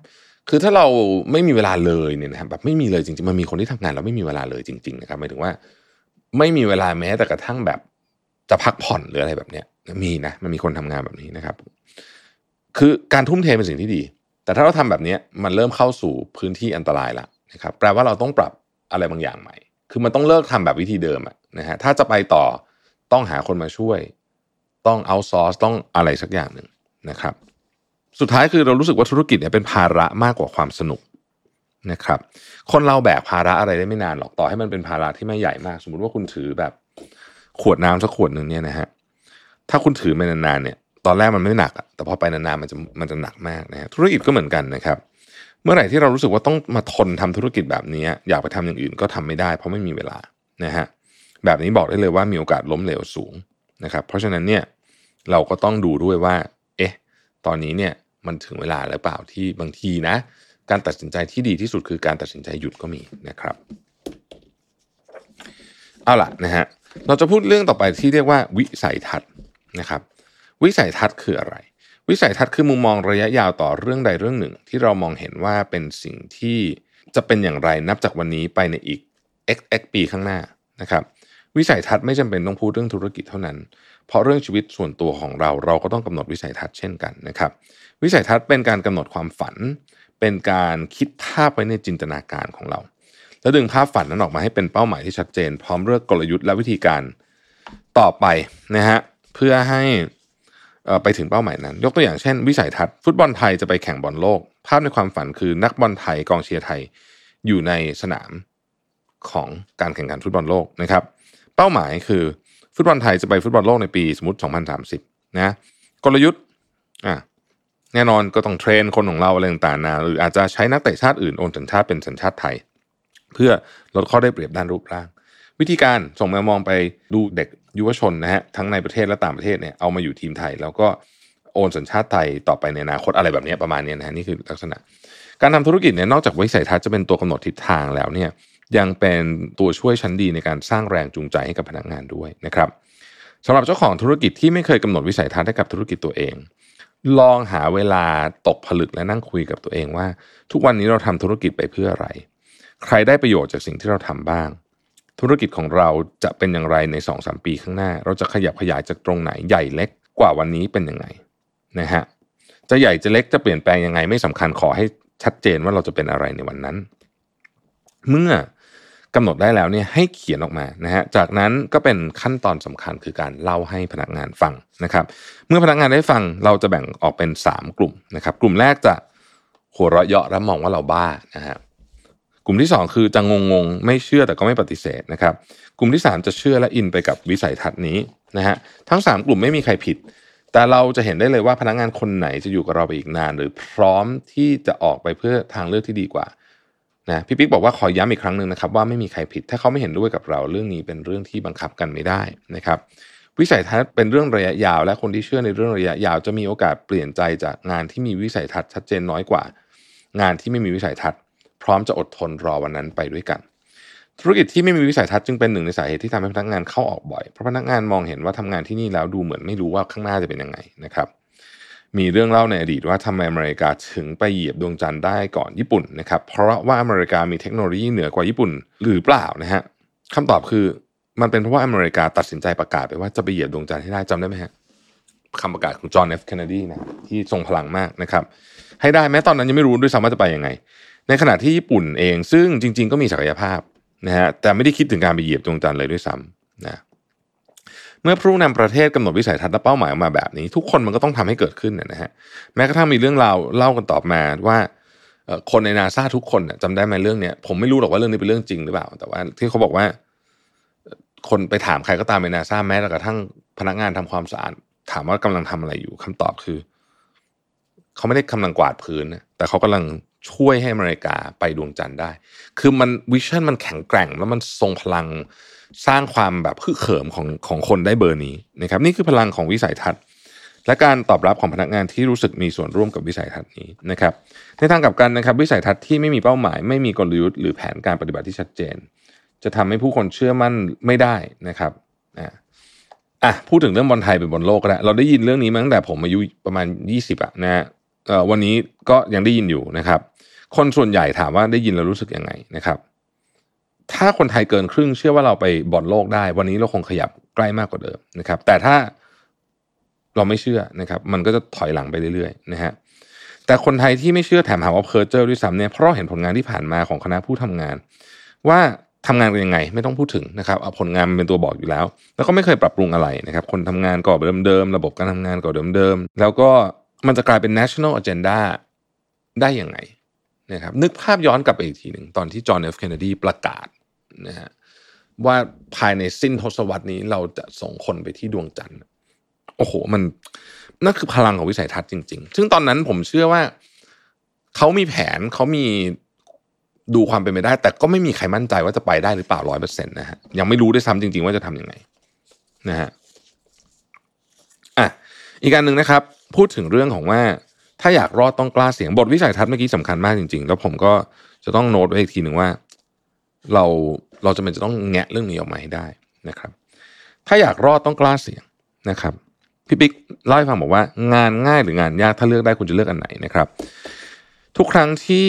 คือถ้าเราไม่มีเวลาเลยเนี่ยนะครับแบบไม่มีเลยจริงๆมันมีคนที่ทำงานแล้วไม่มีเวลาเลยจริง ๆ นะครับหมายถึงว่า ไม่มีเวลาแม้แต่กระทั่งแบบจะพักผ่อนหรืออะไรแบบเนี้ยมีนะมันมีคนทำงานแบบนี้นะครับ คือการทุ่มเทเป็นสิ่งที่ดี แต่ถ้าเราทำแบบนี้มันเริ่มเข้าสู่พื้นที่อันตรายละนะครับแปลว่าเราต้องปรับอะไรบางอย่างใหม่ คือมันต้องเลิกทำแบบวิธีเดิมอะนะฮะถ้าจะไปต่อต้องหาคนมาช่วย ต้องเอาซอร์สต้องอะไรสักอย่างหนึ่งนะครับ สุดท้ายคือเรารู้สึกว่าธุรกิจเนี่ยเป็นภาระมากกว่าความสนุกนะครับ คนเราแบกภาระอะไรได้ไม่นานหรอกต่อให้มันเป็นภาระที่ไม่ใหญ่มาก สมมติว่าคุณถือแบบขวดน้ำสักขวดหนึ่งเนี่ยนะฮะถ้าคุณถือไปนานๆเนี่ย ตอนแรกมันไม่หนักอะแต่พอไปนานๆมันจะมันจะหนักมากนะฮะธุรกิจก็เหมือนกันนะครับ เมื่อไหร่ที่เรารู้สึกว่าต้องมาทนทำธุรกิจแบบนี้ อยากไปทำอย่างอื่นก็ทำไม่ได้ เพราะไม่มีเวลานะฮะแบบนี้บอกได้เลยว่ามีโอกาสล้มเหลวสูงนะครับ เพราะฉะนั้นเนี่ยเราก็ต้องดูด้วยว่า เอ๊ะ ตอนนี้เนี่ย มันถึงเวลาแล้วเปล่าที่บางทีนะ การตัดสินใจที่ดีที่สุดคือการตัดสินใจหยุดก็มีนะครับเอาล่ะนะฮะเราจะพูดเรื่องต่อไปที่เรียกว่าวิสัยทัศน์นะครับ วิสัยทัศน์คืออะไร วิสัยทัศน์คือมุมมองระยะยาวต่อเรื่องใดเรื่องหนึ่ง ที่เรามองเห็นว่าเป็นสิ่งที่จะเป็นอย่างไรนับจากวันนี้ไปในอีก x x ปีข้างหน้านะครับ วิสัยทัศน์ไม่จำเป็นต้องพูดเรื่องธุรกิจเท่านั้น เพราะเรื่องชีวิตส่วนตัวของเราเราก็ต้องกำหนดวิสัยทัศน์เช่นกันนะครับ วิสัยทัศน์เป็นการกำหนดความฝัน เป็นการคิดภาพไว้ในจินตนาการของเรา แล้วดึงภาพฝันนั้นออกมาให้เป็นเป้าหมายที่ชัดเจน พร้อมเลือกกลยุทธ์และวิธีการต่อไปนะฮะเพื่อให้ไปถึงเป้าหมายนั้น ยกตัวอย่างเช่น วิสัยทัศน์ฟุตบอลไทยจะไปแข่งบอลโลก ภาพในความฝันคือนักบอลไทยกองเชียร์ไทยอยู่ในสนามของการแข่งขันฟุตบอลโลกนะครับ เป้าหมายคือ ฟุตบอลไทยจะไปฟุตบอลโลกในปีสมมติ 2030 นะกลยุทธ์อะแน่นอนก็ต้องเทรนคนของเราอะไรต่างๆนะหรืออาจจะใช้นักเตะชาติอื่นโอนสัญชาติเป็นสัญชาติไทย เพื่อลดข้อได้เปรียบด้านรูปร่าง วิธีการส่งมามองไปดูเด็กยุวชนนะฮะทั้งในประเทศและต่างประเทศเนี่ยเอามาอยู่ทีมไทย แล้วก็โอนสัญชาติไทยต่อไปในอนาคตอะไรแบบนี้ประมาณนี้นะฮะนี่คือลักษณะ การทำธุรกิจเนี่ยนอกจากวิสัยทัศน์จะเป็นตัวกำหนดทิศทางแล้วเนี่ย ยังเป็นตัวช่วยชั้นดีในการสร้างแรงจูงใจให้กับพนักงานด้วยนะครับสำหรับเจ้าของธุรกิจที่ไม่เคยกำหนดวิสัยทัศน์ให้กับธุรกิจตัวเอง ลองหาเวลาตกผลึกและนั่งคุยกับตัวเองว่า ทุกวันนี้เราทำธุรกิจไปเพื่ออะไร ใครได้ประโยชน์จากสิ่งที่เราทำบ้าง ธุรกิจของเราจะเป็นอย่างไรใน2อสปีข้างหน้า เราจะขยับขยายจากตรงไหนใหญ่เล็กกว่าวันนี้เป็นยังไงนะฮะจะใหญ่จะเล็กจะเปลี่ยนแปลงยังไงไม่สำคัญขอให้ชัดเจนว่าเราจะเป็นอะไรในวันนั้น เมื่อ กำหนดได้แล้วเนี่ยให้เขียนออกมานะฮะจากนั้นก็เป็นขั้นตอนสำคัญคือการเล่าให้พนักงานฟังนะครับ เมื่อพนักงานได้ฟังเราจะแบ่งออกเป็น 3 กลุ่มนะครับ กลุ่มแรกจะหัวเราะเยาะและมองว่าเราบ้านะฮะกลุ่มที่ 2 คือจะงงงไม่เชื่อแต่ก็ไม่ปฏิเสธนะครับ กลุ่มที่ 3 จะเชื่อและอินไปกับวิสัยทัศน์นี้นะฮะทั้ง 3 กลุ่มไม่มีใครผิด แต่เราจะเห็นได้เลยว่าพนักงานคนไหนจะอยู่กับเราไปอีกนาน หรือพร้อมที่จะออกไปเพื่อทางเลือกที่ดีกว่า นะพี่ปิ๊กบอกว่าขอย้ำอีกครั้งหนึ่งนะครับว่าไม่มีใครผิดถ้าเขาไม่เห็นด้วยกับเราเรื่องนี้เป็นเรื่องที่บังคับกันไม่ได้นะครับวิสัยทัศน์เป็นเรื่องระยะยาว และคนที่เชื่อในเรื่องระยะยาวจะมีโอกาสเปลี่ยนใจจากงานที่มีวิสัยทัศน์ชัดเจนน้อยกว่า งานที่ไม่มีวิสัยทัศน์ พร้อมจะอดทนรอวันนั้นไปด้วยกัน ธุรกิจที่ไม่มีวิสัยทัศน์จึงเป็นหนึ่งในสาเหตุที่ทำให้พนักงานเข้าออกบ่อยเพราะพนักงานมองเห็นว่าทำงานที่นี่แล้วดูเหมือนไม่รู้ว่าข้างหน้าจะเป็นยังไงนะครับ มีเรื่องเล่าในอดีตว่าทำไมอเมริกาถึงไปเหยียบดวงจันทร์ได้ก่อนญี่ปุ่นนะครับ เพราะว่าอเมริกามีเทคโนโลยีเหนือกว่าญี่ปุ่นหรือเปล่านะฮะคำตอบคือมันเป็นเพราะว่าอเมริกาตัดสินใจประกาศไปว่าจะไปเหยียบดวงจันทร์ให้ได้จำได้ไหมฮะคำประกาศของจอห์นเอฟเคนเนดีนะที่ทรงพลังมากนะครับให้ได้แม้ตอนนั้นยังไม่รู้ด้วยซ้ำว่าจะไปยังไง ในขณะที่ญี่ปุ่นเองซึ่งจริง ๆ ก็มีศักยภาพนะฮะแต่ไม่ได้คิดถึงการไปเหยียบดวงจันทร์เลยด้วยซ้ำนะ เมื่อผู้นำประเทศกำหนดวิสัยทัศน์และเป้าหมายออกมาแบบนี้ ทุกคนมันก็ต้องทำให้เกิดขึ้นนะฮะแม้กระทั่งมีเรื่องราวเล่ากันตอบมาว่าคนในนาซาทุกคนจำได้ไหมเรื่องเนี้ยผมไม่รู้หรอกว่าเรื่องนี้เป็นเรื่องจริงหรือเปล่า แต่ว่าที่เขาบอกว่า คนไปถามใครก็ตามในนาซาแม้กระทั่งพนักงานทำความสะอาดถามว่ากำลังทำอะไรอยู่คำตอบคือเขาไม่ได้กำลังกวาดพื้นนะแต่เขากำลังช่วยให้อเมริกาไปดวงจันทร์ได้ คือมันวิชั่นมันแข็งแกร่ง แล้วมันทรงพลัง สร้างความแบบฮึกเหิมของของคนได้เบอร์นี้นะครับนี่คือพลังของวิสัยทัศน์ และการตอบรับของพนักงานที่รู้สึกมีส่วนร่วมกับวิสัยทัศน์นี้นะครับในทางกลับกันนะครับวิสัยทัศน์ที่ไม่มีเป้าหมาย ไม่มีกลยุทธ์หรือแผนการปฏิบัติที่ชัดเจน จะทำให้ผู้คนเชื่อมั่นไม่ได้นะครับอ่าอะพูดถึงเรื่องบอลไทยเป็นบอลโลกก็ได้เราได้ยินเรื่องนี้มาตั้งแต่ผมอายุประมาณ 20อะนะฮะวันนี้ก็ยังได้ยินอยู่นะครับ คนส่วนใหญ่ถามว่าได้ยินแล้วรู้สึกยังไงนะครับ ถ้าคนไทยเกินครึ่งเชื่อว่าเราไปบอลโลกได้ วันนี้เราคงขยับใกล้มากกว่าเดิมนะครับ แต่ถ้าเราไม่เชื่อนะครับ มันก็จะถอยหลังไปเรื่อยๆนะฮะแต่คนไทยที่ไม่เชื่อแถมหาว่าเพอร์เจอร์ด้วยซ้ำเนี่ยเพราะเราเห็นผลงานที่ผ่านมาของคณะผู้ทำงาน ว่าทำงานกันยังไง ไม่ต้องพูดถึงนะครับเอาผลงานมันเป็นตัวบอกอยู่แล้ว แล้วก็ไม่เคยปรับปรุงอะไรนะครับคนทำงานก็เดิมๆระบบการทำงานก็เดิมๆแล้วก็มันจะกลายเป็น national agenda ได้ยังไง นะครับนึกภาพย้อนกลับไปอีกทีหนึ่งตอนที่จอห์นเอฟเคนเนดีประกาศนะฮะว่าภายในสิ้นทศวรรษนี้เราจะส่งคนไปที่ดวงจันทร์โอ้โห มันนั่นคือพลังของวิสัยทัศน์จริง ๆ ซึ่งตอนนั้นผมเชื่อว่าเขามีแผนเขามีดูความเป็นไปได้ แต่ก็ไม่มีใครมั่นใจว่าจะไปได้หรือเปล่าร้อยเปอร์เซ็นต์นะฮะยังไม่รู้ด้วยซ้ำจริง ๆ ว่าจะทำยังไงนะฮะอะอีกการหนึ่งนะครับ พูดถึงเรื่องของว่า ถ้าอยากรอดต้องกล้าเสียงบทวิสัยทัศน์เมื่อกี้สำคัญมากจริง ๆ แล้วผมก็จะต้องโน้ตไว้อีกทีหนึ่งว่า เราเราจะเป็นจะต้องแงะเรื่องนี้ออกมาให้ได้นะครับ ถ้าอยากรอดต้องกล้าเสี่ยงนะครับพี่ปิ๊กเล่าให้ฟังบอกว่างานง่ายหรืองานยากถ้าเลือกได้คุณจะเลือกอันไหนนะครับ ทุกครั้งที่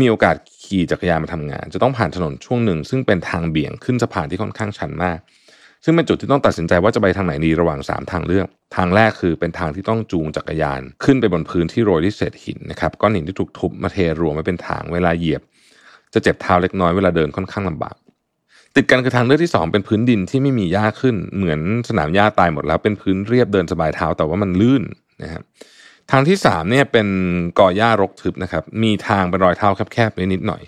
มีโอกาสขี่จักรยานมาทำงาน จะต้องผ่านถนนช่วงหนึ่ง ซึ่งเป็นทางเบี่ยงขึ้นสะพานที่ค่อนข้างชันมาก ซึ่งเป็นจุดที่ต้องตัดสินใจว่าจะไปทางไหนดีระหว่าง 3 ทางเลือก ทางแรกคือเป็นทางที่ต้องจูงจักรยาน ขึ้นไปบนพื้นที่โรยด้วยเศษหินนะครับก้อนหินที่ถูกทุบมาเทรวมไว้เป็นทางเวลาเหยียบ จะเจ็บเท้าเล็กน้อยเวลาเดินค่อนข้างลำบาก ติดกันคือทางเลือกที่ 2 เป็นพื้นดินที่ไม่มีหญ้าขึ้น เหมือนสนามหญ้าตายหมดแล้วเป็นพื้นเรียบเดินสบายเท้าแต่ว่ามันลื่นนะครับทางที่3เนี่ยเป็นก่อหญ้ารกทึบนะครับมีทางเป็นรอยเท้าแคบๆนิดหน่อย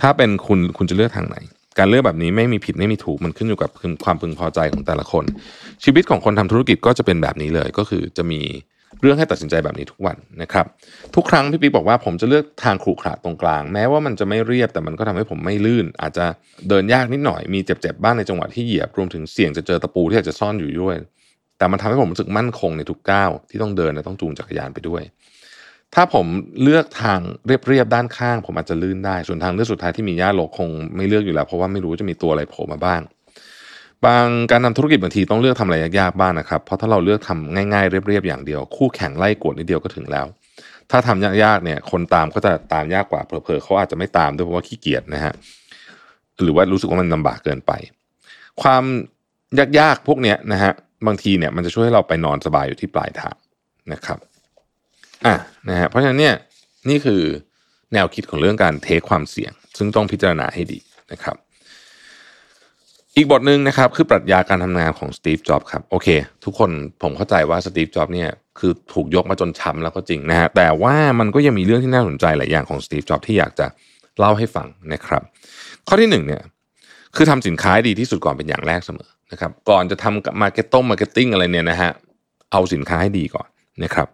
ถ้าเป็นคุณคุณจะเลือกทางไหน การเลือกแบบนี้ไม่มีผิดไม่มีถูกมันขึ้นอยู่กับความพึงพอใจของแต่ละคน ชีวิตของคนทำธุรกิจก็จะเป็นแบบนี้เลย ก็คือจะมีเรื่องให้ตัดสินใจแบบนี้ทุกวันนะครับ ทุกครั้งพี่ปิ๊กบอกว่าผมจะเลือกทางขรุขระตรงกลาง แม้ว่ามันจะไม่เรียบแต่มันก็ทำให้ผมไม่ลื่น อาจจะเดินยากนิดหน่อยมีเจ็บๆบ้างในจังหวะที่เหยียบรวมถึงเสี่ยงจะเจอตะปูที่อาจจะซ่อนอยู่ด้วย แต่มันทำให้ผมรู้สึกมั่นคงในทุกก้าวที่ต้องเดินและต้องจูงจักรยานไปด้วย ถ้าผมเลือกทางเรียบๆด้านข้าง ผมอาจจะลื่นได้ ส่วนทางเลือกสุดท้ายที่มีหญ้าโลกคงไม่เลือกอยู่แล้ว เพราะว่าไม่รู้จะมีตัวอะไรโผล่มาบ้าง บางการทำธุรกิจบางทีต้องเลือกทำอะไรยากๆบ้างนะครับ เพราะถ้าเราเลือกทำง่ายๆเรียบๆอย่างเดียว คู่แข่งไล่กวดนิดเดียวก็ถึงแล้ว ถ้าทำยากๆเนี่ย คนตามก็จะตามยากกว่าเผลอๆเขาอาจจะไม่ตามด้วยเพราะว่าขี้เกียจนะฮะหรือว่ารู้สึกว่ามันลำบากเกินไป ความยากๆพวกเนี้ยนะฮะบางทีเนี่ยมันจะช่วยให้เราไปนอนสบายอยู่ที่ปลายทางนะครับ อะนะฮะเพราะฉะนั้นเนี่ยนี่คือแนวคิดของเรื่องการเทคความเสี่ยง ซึ่งต้องพิจารณาให้ดีนะครับ อีกบทหนึ่งนะครับคือปรัชญาการทำงานของสตีฟจ็อบส์ครับโอเค ทุกคนผมเข้าใจว่าสตีฟจ็อบส์เนี่ยคือถูกยกมาจนช้ำแล้วก็จริงนะฮะแต่ว่ามันก็ยังมีเรื่องที่น่าสนใจหลายอย่างของสตีฟจ็อบส์ที่อยากจะเล่าให้ฟังนะครับ ข้อที่หนึ่งเนี่ยคือทำสินค้าดีที่สุดก่อนเป็นอย่างแรกเสมอนะครับ ก่อนจะทำ marketing marketing อะไรเนี่ยนะฮะเอาสินค้าให้ดีก่อนนะครับ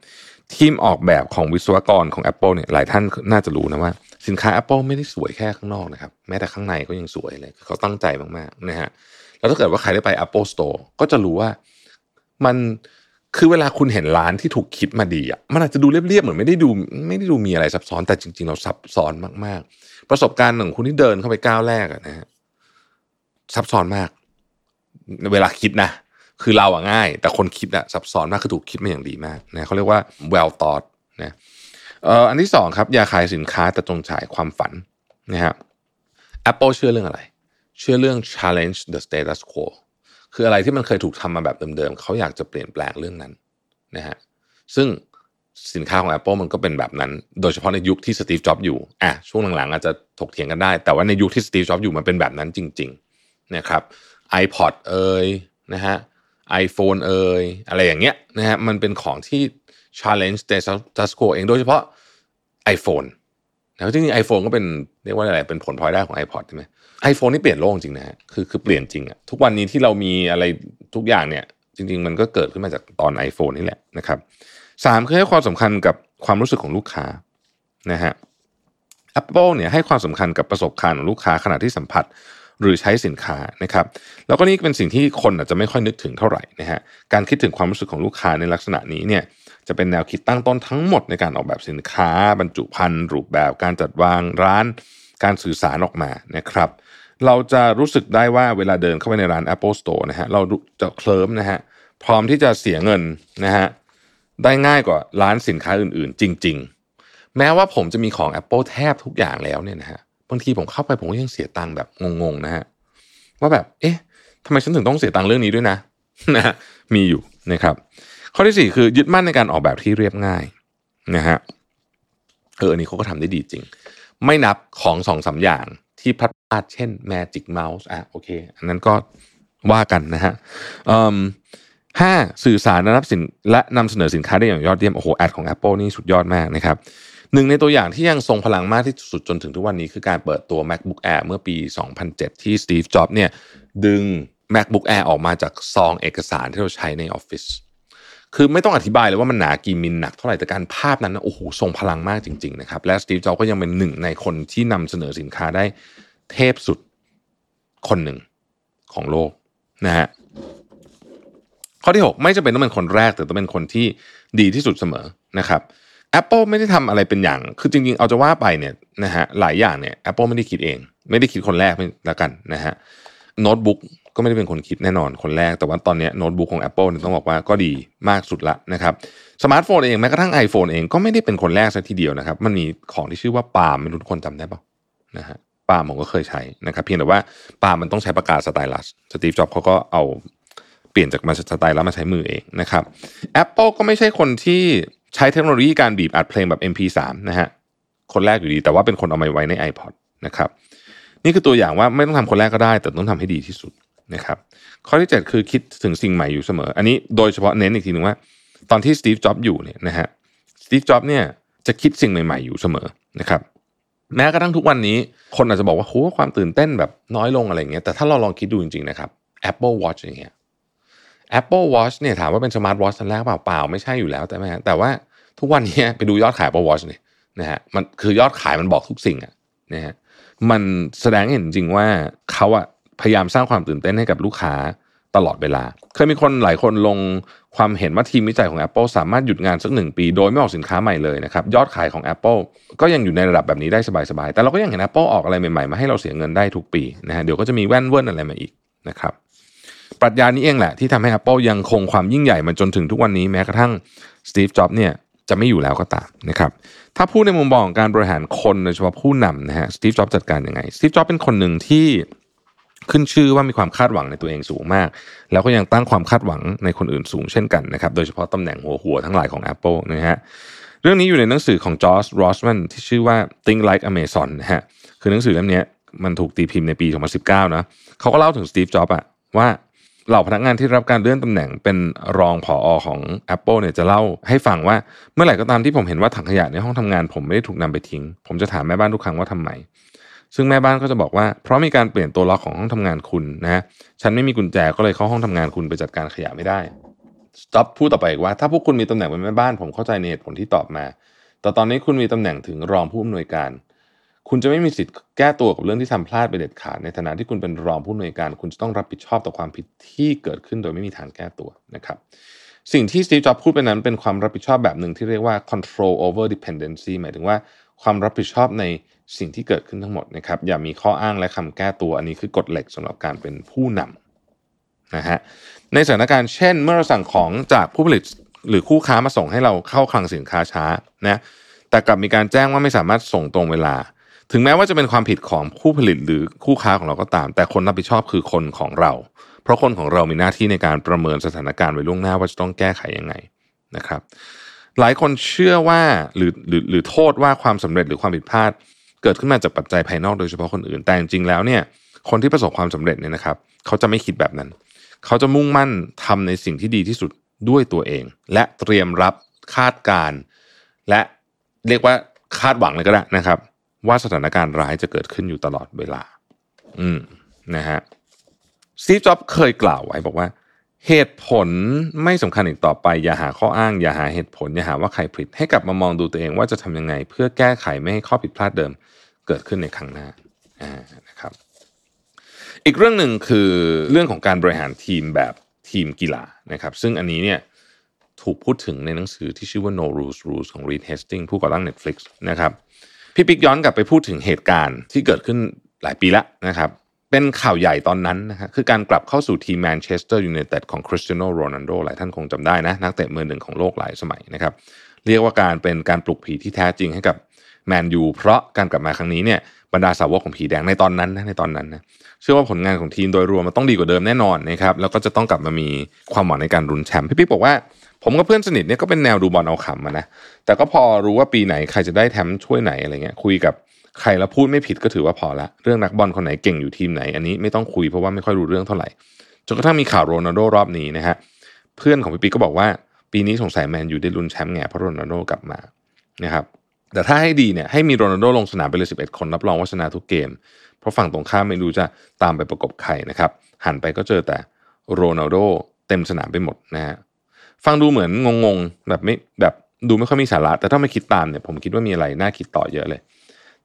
ทีมออกแบบของวิศวกรของ Apple เนี่ยหลายท่านน่าจะรู้นะว่า สินค้า Apple ไม่ได้สวยแค่ข้างนอกนะครับ แม้แต่ข้างในก็ยังสวยเลย เขาตั้งใจมากๆนะฮะแล้วถ้าเกิดว่าใครได้ไป Apple Store ก็จะรู้ว่ามันคือเวลาคุณเห็นร้านที่ถูกคิดมาดีอะมันอาจจะดูเรียบๆเหมือนไม่ได้ดูไม่ได้ดูมีอะไรซับซ้อนแต่จริง ๆ เราซับซ้อนมากๆ ประสบการณ์ของคุณที่เดินเข้าไปก้าวแรกอะนะฮะซับซ้อนมาก เวลาคิดนะ คือเราอะง่าย แต่คนคิดอะซับซ้อนมากคือถูกคิดมาอย่างดีมากนะเขาเรียกว่า well thought นะเอ่ออันที่สองครับอย่าขายสินค้าแต่จงฉายความฝันนะฮะ Apple เชื่อเรื่องอะไร เชื่อเรื่อง challenge the status quo คืออะไรที่มันเคยถูกทำมาแบบเดิมๆเขาอยากจะเปลี่ยนแปลงเรื่องนั้นนะฮะซึ่งสินค้าของ Apple มันก็เป็นแบบนั้น โดยเฉพาะในยุคที่สตีฟจ็อบอยู่อะช่วงหลังๆ อาจจะถกเถียงกันได้ แต่ว่าในยุคที่สตีฟจ็อบอยู่มันเป็นแบบนั้นจริง ๆ นะครับ iPod เอ่ยนะฮะ iPhone เอ่ยอะไรอย่างเงี้ยนะฮะมันเป็นของที่ challenge the status quo เองโดยเฉพาะ iPhone แล้วจริงๆ iPhone ก็เป็นเรียกว่าอะไรเป็นผลพลอยได้ของ iPod ใช่ไหมไอโฟนนี่เปลี่ยนโลกจริงนะฮะคือคือเปลี่ยนจริงอะทุกวันนี้ที่เรามีอะไรทุกอย่างเนี่ย จริง ๆ มันก็เกิดขึ้นมาจากตอน iPhone นี่แหละนะครับสามคือให้ความสำคัญกับความรู้สึกของลูกค้านะฮะ Apple เนี่ยให้ความสำคัญกับประสบการณ์ของลูกค้าขณะที่สัมผัส หรือใช้สินค้านะครับแล้วก็นี่เป็นสิ่งที่คนอาจจะไม่ค่อยนึกถึงเท่าไหร่นะฮะการคิดถึงความรู้สึกของลูกค้าในลักษณะนี้เนี่ยจะเป็นแนวคิดตั้งต้นทั้งหมดในการออกแบบสินค้า บรรจุภัณฑ์ รูปแบบการจัดวางร้าน การสื่อสารออกมานะครับ เราจะรู้สึกได้ว่าเวลาเดินเข้าไปในร้าน Apple Store นะฮะเราจะเคลิ้มนะฮะพร้อมที่จะเสียเงินนะฮะได้ง่ายกว่าร้านสินค้าอื่นๆ จริง ๆ แม้ว่าผมจะมีของ Apple แทบทุกอย่างแล้วเนี่ยนะฮะ บางทีผมเข้าไปผมก็ยังเสียตังค์แบบงงๆนะฮะว่าแบบ เอ๊ะทำไมฉันถึงต้องเสียตังค์เรื่องนี้ด้วยนะนะมีอยู่นะครับ ข้อที่สี่คือยึดมั่นในการออกแบบที่เรียบง่ายนะฮะเอออันนี้เขาก็ทำได้ดีจริง ไม่นับของสองสาอย่างที่พลาดเช่น Magic Mouse อะโอเค อันนั้นก็ว่ากันนะฮะห้าสื่อสารและนำสินและนำเสนอสินค้าได้อย่างยอดเยี่ยมโอ้โหแอดของ Apple นี่สุดยอดมากนะครับ หนึ่งในตัวอย่างที่ยังทรงพลังมากที่สุดจนถึงทุกวันนี้คือการเปิดตัว MacBook Air เมื่อปี 2007 ที่ Steve Jobs เนี่ยดึง MacBook Air ออกมาจากซองเอกสารที่เราใช้ในออฟฟิศคือไม่ต้องอธิบายเลยว่ามันหนากี่มิลหนักเท่าไหร่แต่การภาพนั้นนะโอ้โหทรงพลังมากจริงๆนะครับและสตีฟจ็อบก็ยังเป็นหนึ่งในคนที่นำเสนอสินค้าได้เทพสุดคนหนึ่งของโลกนะฮะข้อที่ 6 ไม่จำเป็นต้องเป็นคนแรกแต่ต้องเป็นคนที่ดีที่สุดเสมอนะครับ Apple ไม่ได้ทำอะไรเป็นอย่าง คือจริงๆ เอาจะว่าไปเนี่ยนะฮะหลายอย่างเนี่ย Apple ไม่ได้คิดเอง ไม่ได้คิดคนแรกแล้วกันนะฮะโน้ตบุ๊กก็ไม่ได้เป็นคนคิดแน่นอนคนแรก แต่ว่าตอนนี้โน้ตบุ๊กของ Apple เนี่ยต้องบอกว่าก็ดีมากสุดละนะครับสมาร์ทโฟนเองแม้กระทั่ง iPhone เองก็ไม่ได้เป็นคนแรกซะทีเดียวนะครับ มันมีของที่ชื่อว่าปาล์มไม่รู้ทุกคนจำได้ปะนะฮะปาล์มผมก็เคยใช้นะครับเพียงแต่ว่าปาล์มมันต้องใช้ปากกา stylus สตีฟจ็อบส์เขาก็เอาเปลี่ยนจากมา stylus แล้วมาใช้มือเองนะครับ Apple ก็ไม่ใช่คนที่ ใช้เทคโนโลยีการบีบอัดเพลงแบบ MP3 นะฮะคนแรกอยู่ดี แต่ว่าเป็นคนเอามาไว้ใน iPod นะครับนี่คือตัวอย่างว่าไม่ต้องทำคนแรกก็ได้ แต่ต้องทำให้ดีที่สุดนะครับข้อที่ 7 คือคิดถึงสิ่งใหม่อยู่เสมอ อันนี้โดยเฉพาะเน้นอีกทีหนึ่งว่า ตอนที่สตีฟจ็อบอยู่เนี่ยนะฮะสตีฟจ็อบเนี่ยจะคิดสิ่งใหม่ ๆ อยู่เสมอนะครับแม้กระทั่งทุกวันนี้ คนอาจจะบอกว่าโหความตื่นเต้นแบบน้อยลงอะไรเงี้ยแต่ถ้าเราลองคิดดูจริงๆนะครับ Apple Watch อย่างเงี้ย Apple Watch เนี่ยถามว่าเป็นสมาร์ทวอชอันแรกเปล่าเปล่าไม่ใช่อยู่แล้วแต่ไหมแต่ว่าทุกวันนี้ไปดูยอดขาย Apple Watch เนี่ยนะฮะมันคือยอดขายมันบอกทุกสิ่งอะนะฮะมันแสดงเห็นจริงว่าเขาอะพยายามสร้างความตื่นเต้นให้กับลูกค้าตลอดเวลา เคยมีคนหลายคนลงความเห็นว่าทีมวิจัยของ Apple สามารถหยุดงานสักหนึ่งปี โดยไม่ออกสินค้าใหม่เลยนะครับ ยอดขายของ Apple ก็ยังอยู่ในระดับแบบนี้ได้สบายๆ แต่เราก็ยังเห็น Apple ออกอะไรใหม่ๆ มาให้เราเสียเงินได้ทุกปีนะฮะเดี๋ยวก็จะมีแว่นเวิร์นอะไรมาอีกนะครับ ปรัชญานี้เองแหละที่ทำให้ Apple ยังคงความยิ่งใหญ่มาจนถึงทุกวันนี้แม้กระทั่งสตีฟจ็อบส์เนี่ยจะไม่อยู่แล้วก็ตามนะครับถ้าพูดในมุมมองของการบริหารคนโดยเฉพาะผู้นำนะฮะสตีฟจ็อบส์จัดการยังไงสตีฟจ็อบส์เป็นคนหนึ่งที่ขึ้นชื่อว่ามีความคาดหวังในตัวเองสูงมาก แล้วก็ยังตั้งความคาดหวังในคนอื่นสูงเช่นกันนะครับโดยเฉพาะตำแหน่งหัวหัวทั้งหลายของ Apple นะฮะเรื่องนี้อยู่ในหนังสือของจอห์นรอสแมนที่ชื่อว่า Think Like Amazon นะฮะคือหนังสือเล่มนี้มันถูกตีพิมพ์ในปี 2019นะเขาก็เล่าถึงสตีฟจ็อบส์อะว่า เหล่าพนักงานที่รับการเลื่อนตำแหน่งเป็นรองผออของ Apple เนี่ยจะเล่าให้ฟังว่าเมื่อไหร่ก็ตามที่ผมเห็นว่าถังขยะในห้องทำงานผมไม่ได้ถูกนำไปทิ้ง ผมจะถามแม่บ้านทุกครั้งว่าทำไม ซึ่งแม่บ้านก็จะบอกว่า เพราะมีการเปลี่ยนตัวล็อกของห้องทำงานคุณนะฉันไม่มีกุญแจก็เลยเข้าห้องทำงานคุณไปจัดการขยะไม่ได้สต็อปพูดต่อไปอีกว่าถ้าพวกคุณมีตำแหน่งเป็นแม่บ้านผมเข้าใจในเหตุผลที่ตอบมา แต่ตอนนี้คุณมีตำแหน่งถึงรองผู้อำนวยการ คุณจะไม่มีสิทธิ์แก้ตัวกับเรื่องที่ทำพลาดไปเด็ดขาด ในฐานะที่คุณเป็นรองผู้อำนวยการ คุณจะต้องรับผิดชอบต่อความผิดที่เกิดขึ้นโดยไม่มีทางแก้ตัวนะครับ สิ่งที่สตีฟจ็อบพูดไปนั้นเป็นความรับผิดชอบแบบหนึ่งที่เรียกว่า control over dependency หมายถึงว่าความรับผิดชอบในสิ่งที่เกิดขึ้นทั้งหมดนะครับ อย่ามีข้ออ้างและคำแก้ตัว อันนี้คือกฎเหล็กสำหรับการเป็นผู้นำนะฮะในสถานการณ์เช่น เมื่อเราสั่งของจากผู้ผลิตหรือคู่ค้ามาส่งให้เราเข้าคลังสินค้าช้านะแต่กลับมีการแจ้งว่าไม่สามารถส่งตรงเวลา ถึงแม้ว่าจะเป็นความผิดของผู้ผลิตหรือคู่ค้าของเราก็ตาม แต่คนรับผิดชอบคือคนของเรา เพราะคนของเรามีหน้าที่ในการประเมินสถานการณ์ไว้ล่วงหน้าว่าจะต้องแก้ไขยังไงนะครับ หลายคนเชื่อว่าหรือหรือหรือโทษว่าความสำเร็จหรือความผิดพลาด เกิดขึ้นมาจากปัจจัยภายนอกโดยเฉพาะคนอื่น แต่จริงๆแล้วเนี่ยคนที่ประสบความสำเร็จเนี่ยนะครับ เขาจะไม่คิดแบบนั้น เขาจะมุ่งมั่นทำในสิ่งที่ดีที่สุดด้วยตัวเอง และเตรียมรับคาดการและเรียกว่าคาดหวังเลยก็ได้นะครับ ว่าสถานการณ์ร้ายจะเกิดขึ้นอยู่ตลอดเวลา อืมนะฮะซีจ็อบเคยกล่าวไว้บอกว่า เหตุผลไม่สำคัญอีกต่อไป อย่าหาข้ออ้าง อย่าหาเหตุผล อย่าหาว่าใครผิด ให้กลับมามองดูตัวเองว่าจะทำยังไง เพื่อแก้ไขไม่ให้ข้อผิดพลาดเดิมเกิดขึ้นในครั้งหน้านะครับ อีกเรื่องหนึ่งคือเรื่องของการบริหารทีมแบบทีมกีฬานะครับ ซึ่งอันนี้เนี่ยถูกพูดถึงในหนังสือที่ชื่อว่า No Rules Rules ของ Reed Hastings ผู้ก่อตั้ง Netflix นะครับ พี่ปิ๊กย้อนกลับไปพูดถึงเหตุการณ์ที่เกิดขึ้นหลายปีแล้วนะครับ เป็นข่าวใหญ่ตอนนั้นนะครับคือการกลับเข้าสู่ทีมแมนเชสเตอร์ยูไนเต็ดของคริสเตียโนโรนัลโดหลายท่านคงจำได้นะนักเตะมือหนึ่งของโลกหลายสมัยนะครับ เรียกว่าการเป็นการปลุกผีที่แท้จริงให้กับแมนยูเพราะการกลับมาครั้งนี้เนี่ยบรรดาสาวกของผีแดงในตอนนั้นนะในตอนนั้นนะเชื่อว่าผลงานของทีมโดยรวมมันต้องดีกว่าเดิมแน่นอนนะครับแล้วก็จะต้องกลับมามีความหวังในการลุ้นแชมป์พี่ปิ๊กบอกว่า ผมกับเพื่อนสนิทเนี่ยก็เป็นแนวดูบอลเอาขำนะแต่ก็พอรู้ว่าปีไหนใครจะได้แชมป์ช่วยไหนอะไรเงี้ยคุยกับใครแล้วพูดไม่ผิดก็ถือว่าพอละเรื่องนักบอลคนไหนเก่งอยู่ทีมไหน อันนี้ไม่ต้องคุยเพราะว่าไม่ค่อยรู้เรื่องเท่าไหร่จนกระทั่งมีข่าวโรนัลโดรอบนี้นะฮะเพื่อนของพี่ปิ๊กก็บอกว่า ปีนี้สงสัยแมนยูได้ลุ้นแชมป์ไงเพราะโรนัลโดกลับมานะครับแต่ถ้าให้ดีเนี่ยให้มีโรนัลโดลงสนามไปเลย11 คนรับรองว่าชนะทุกเกม เพราะฝั่งตรงข้ามไม่รู้จะตามไปประกบใครนะครับหันไปก็เจอแต่โรนัลโดเต็มสนามไปหมดนะฮะ ฟังดูเหมือนงงๆแบบไม่แบบดูไม่ค่อยมีสาระ แต่ถ้าไม่คิดตามเนี่ยผมคิดว่ามีอะไรน่าคิดต่อเยอะเลย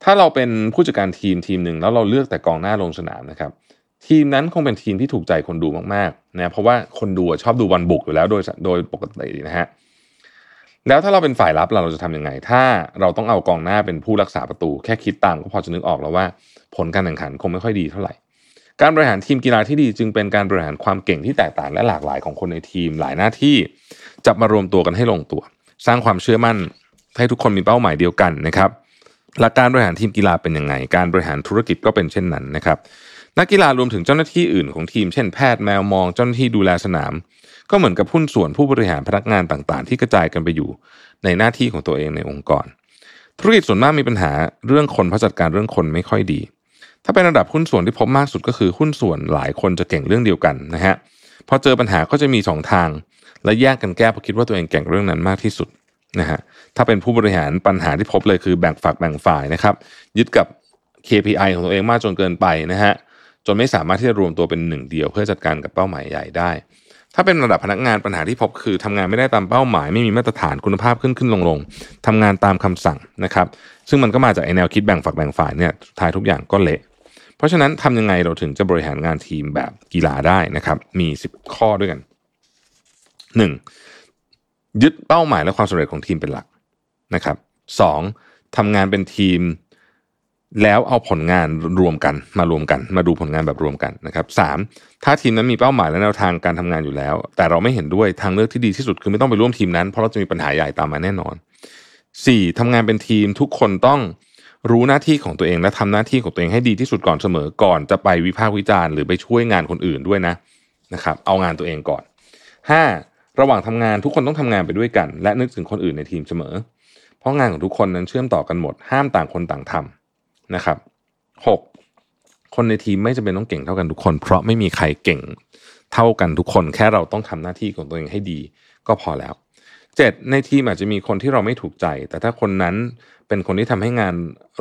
ถ้าเราเป็นผู้จัดการทีมทีมหนึ่งแล้วเราเลือกแต่กองหน้าลงสนามนะครับทีมนั้นคงเป็นทีมที่ถูกใจคนดูมากๆนะเพราะว่าคนดูชอบดูบอลบุกอยู่แล้วโดยโดยปกตินะฮะแล้วถ้าเราเป็นฝ่ายรับเราเราจะทํำยังไง ถ้าเราต้องเอากองหน้าเป็นผู้รักษาประตู แค่คิดตามก็พอจะนึกออกแล้วว่า ผลการแข่งขันคงไม่ค่อยดีเท่าไหร่ การบริหารทีมกีฬาที่ดีจึงเป็นการบริหารความเก่งที่แตกต่างและหลากหลายของคนในทีมหลายหน้าที่จับมารวมตัวกันให้ลงตัว สร้างความเชื่อมั่นให้ทุกคนมีเป้าหมายเดียวกันนะครับหลักการบริหารทีมกีฬาเป็นยังไง การบริหารธุรกิจก็เป็นเช่นนั้นนะครับ นักกีฬารวมถึงเจ้าหน้าที่อื่นของทีม เช่นแพทย์แมวมองเจ้าหน้าที่ดูแลสนาม ก็เหมือนกับหุ้นส่วนผู้บริหารพนักงานต่างๆ ที่กระจายกันไปอยู่ในหน้าที่ของตัวเองในองค์กร ธุรกิจส่วนมากมีปัญหาเรื่องคนเพราะจัดการเรื่องคนไม่ค่อยดี ถ้าเป็นระดับหุ้นส่วนที่พบมากสุดก็คือหุ้นส่วนหลายคนจะเก่งเรื่องเดียวกันนะฮะพอเจอปัญหาก็จะมีสองทาง และแยกกันแก้เพราะคิดว่าตัวเองเก่งเรื่องนั้นมากที่สุดนะฮะถ้าเป็นผู้บริหารปัญหาที่พบเลยคือแบ่งฝักแบ่งฝ่ายนะครับยึดกับ KPI ของตัวเองมากจนเกินไปนะฮะจนไม่สามารถที่จะรวมตัวเป็นหนึ่งเดียว เพื่อจัดการกับเป้าหมายใหญ่ได้ ถ้าเป็นระดับพนักงานปัญหาที่พบคือทำงานไม่ได้ตามเป้าหมาย ไม่มีมาตรฐานคุณภาพขึ้นขึ้นลงลงทำงานตามคำสั่งนะครับ ซึ่งมันก็มาจากไอแนวคิดแบ่งฝักแบ่งฝ่ายเนี่ยท้ายทุกอย่างก็เละ เพราะฉะนั้นทำยังไงเราถึงจะบริหารงานทีมแบบกีฬาได้นะครับ มี 10 ข้อด้วยกัน 1. ยึดเป้าหมายและความสำเร็จของทีมเป็นหลักนะครับสองทำงานเป็นทีมแล้วเอาผลงานรวมกันมารวมกัน มาดูผลงานแบบรวมกันนะครับสามถ้าทีมนั้นมีเป้าหมายและแนวทางการทำงานอยู่แล้ว แต่เราไม่เห็นด้วยทางเลือกที่ดีที่สุดคือไม่ต้องไปร่วมทีมนั้นเพราะเราจะมีปัญหาใหญ่ตามมาแน่นอนสี่ทำงานเป็นทีมทุกคนต้อง รู้หน้าที่ของตัวเองและทำหน้าที่ของตัวเองให้ดีที่สุดก่อนเสมอก่อนจะไปวิพากษ์วิจารณ์หรือไปช่วยงานคนอื่นด้วยนะนะครับ เอางานตัวเองก่อนห้าระหว่างทำงานทุกคนต้องทำงานไปด้วยกัน และนึกถึงคนอื่นในทีมเสมอ เพราะงานของทุกคนนั้นเชื่อมต่อกันหมด ห้ามต่างคนต่างทำนะครับหกคนในทีมไม่จำเป็นต้องเก่งเท่ากันทุกคน เพราะไม่มีใครเก่งเท่ากันทุกคน แค่เราต้องทำหน้าที่ของตัวเองให้ดี ก็พอแล้ว เจ็ดในทีมอาจจะมีคนที่เราไม่ถูกใจ แต่ถ้าคนนั้นเป็นคนที่ทำให้งาน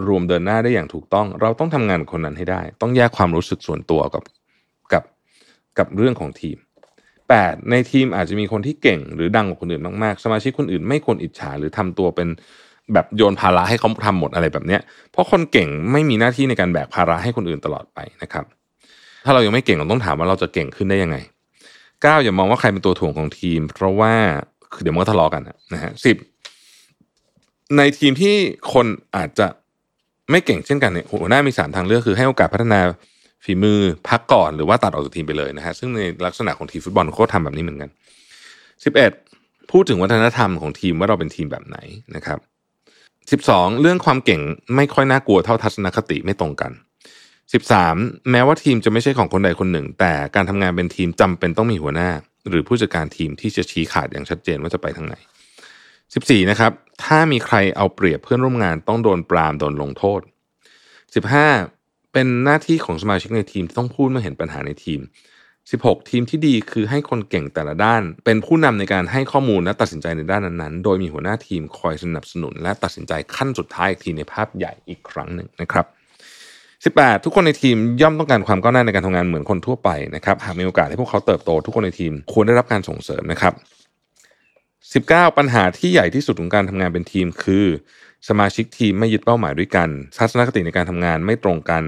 รวมเดินหน้าได้อย่างถูกต้อง เราต้องทำงานคนนั้นให้ได้ ต้องแยกความรู้สึกส่วนตัวกับกับกับเรื่องของทีม 8. ในทีมอาจจะมีคนที่เก่งหรือดังกว่าคนอื่นมากๆ สมาชิกคนอื่นไม่ควรอิจฉาหรือทำตัวเป็นแบบโยนภาระให้เขาทำหมดอะไรแบบเนี้ยเพราะคนเก่งไม่มีหน้าที่ในการแบกภาระให้คนอื่นตลอดไปนะครับ ถ้าเรายังไม่เก่งเราต้องถามว่าเราจะเก่งขึ้นได้ยังไง 9. อย่ามองว่าใครเป็นตัวถ่วงของทีม เพราะว่า เดี๋ยวมันก็ทะเลาะกันนะฮะสิบในทีมที่คนอาจจะไม่เก่งเช่นกันเนี่ยหัวหน้ามีสามทางเลือกคือให้โอกาสพัฒนาฝีมือพักก่อนหรือว่าตัดออกจากทีมไปเลยนะฮะซึ่งในลักษณะของทีมฟุตบอลเขาทำแบบนี้เหมือนกัน 11. พูดถึงวัฒนธรรมของทีมว่าเราเป็นทีมแบบไหนนะครับ 12. เรื่องความเก่งไม่ค่อยน่ากลัวเท่าทัศนคติไม่ตรงกัน 13. แม้ว่าทีมจะไม่ใช่ของคนใดคนหนึ่ง แต่การทำงานเป็นทีมจำเป็นต้องมีหัวหน้า หรือผู้จัดการทีมที่จะชี้ขาดอย่างชัดเจนว่าจะไปทางไหน 14. นะครับ ถ้ามีใครเอาเปรียบเพื่อนร่วมงานต้องโดนปรามโดนลงโทษ 15. เป็นหน้าที่ของสมาชิกในทีมต้องพูดเมื่อเห็นปัญหาในทีม 16 ทีมที่ดีคือให้คนเก่งแต่ละด้าน เป็นผู้นำในการให้ข้อมูลและตัดสินใจในด้านนั้นๆ โดยมีหัวหน้าทีมคอยสนับสนุน และตัดสินใจขั้นสุดท้ายอีกทีในภาพใหญ่อีกครั้งหนึ่งนะครับ 18 ทุกคนในทีมย่อมต้องการความก้าวหน้าในการทำงานเหมือนคนทั่วไปนะครับหากมีโอกาสให้พวกเขาเติบโตทุกคนในทีมควรได้รับการส่งเสริมนะครับ 19 ปัญหาที่ใหญ่ที่สุดของการทำงานเป็นทีมคือ สมาชิกทีมไม่ยึดเป้าหมายด้วยกันทัศนคติในการทำงานไม่ตรงกัน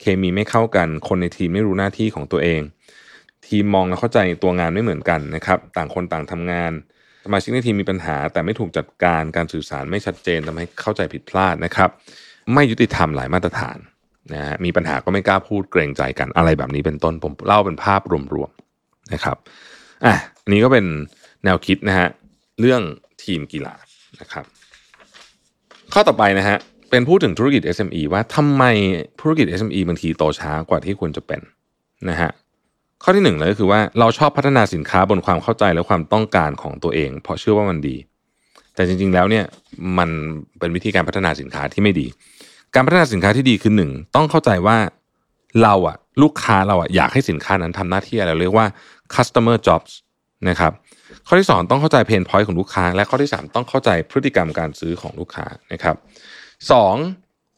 เคมีไม่เข้ากัน คนในทีมไม่รู้หน้าที่ของตัวเอง ทีมมองและเข้าใจตัวงานไม่เหมือนกันนะครับ ต่างคนต่างทำงาน สมาชิกในทีมมีปัญหา แต่ไม่ถูกจัดการการสื่อสารไม่ชัดเจนทำให้เข้าใจผิดพลาดนะครับ ไม่ยุติธรรมหลายมาตรฐาน นะฮะมีปัญหาก็ไม่กล้าพูดเกรงใจกันอะไรแบบนี้เป็นต้นผมเล่าเป็นภาพรวมๆนะครับอะอันนี้ก็เป็นแนวคิดนะฮะเรื่องทีมกีฬานะครับ ข้อต่อไปนะฮะเป็นพูดถึงธุรกิจ SME ว่าทำไมธุรกิจ SME บางทีโตช้ากว่าที่ควรจะเป็นนะฮะข้อที่หนึ่งเลยก็คือว่าเราชอบพัฒนาสินค้าบนความเข้าใจและความต้องการของตัวเอง เพราะเชื่อว่ามันดี แต่จริง ๆ แล้วเนี่ยมันเป็นวิธีการพัฒนาสินค้าที่ไม่ดี การพัฒนาสินค้าที่ดีคือหนึ่งต้องเข้าใจว่าเราอะลูกค้าเราอะอยากให้สินค้านั้นทำหน้าที่อะไรเรียกว่า customer jobs นะครับข้อที่ 2 ต้องเข้าใจเพนพอยต์ของลูกค้า และข้อที่ 3 ต้องเข้าใจพฤติกรรมการซื้อของลูกค้านะครับสอง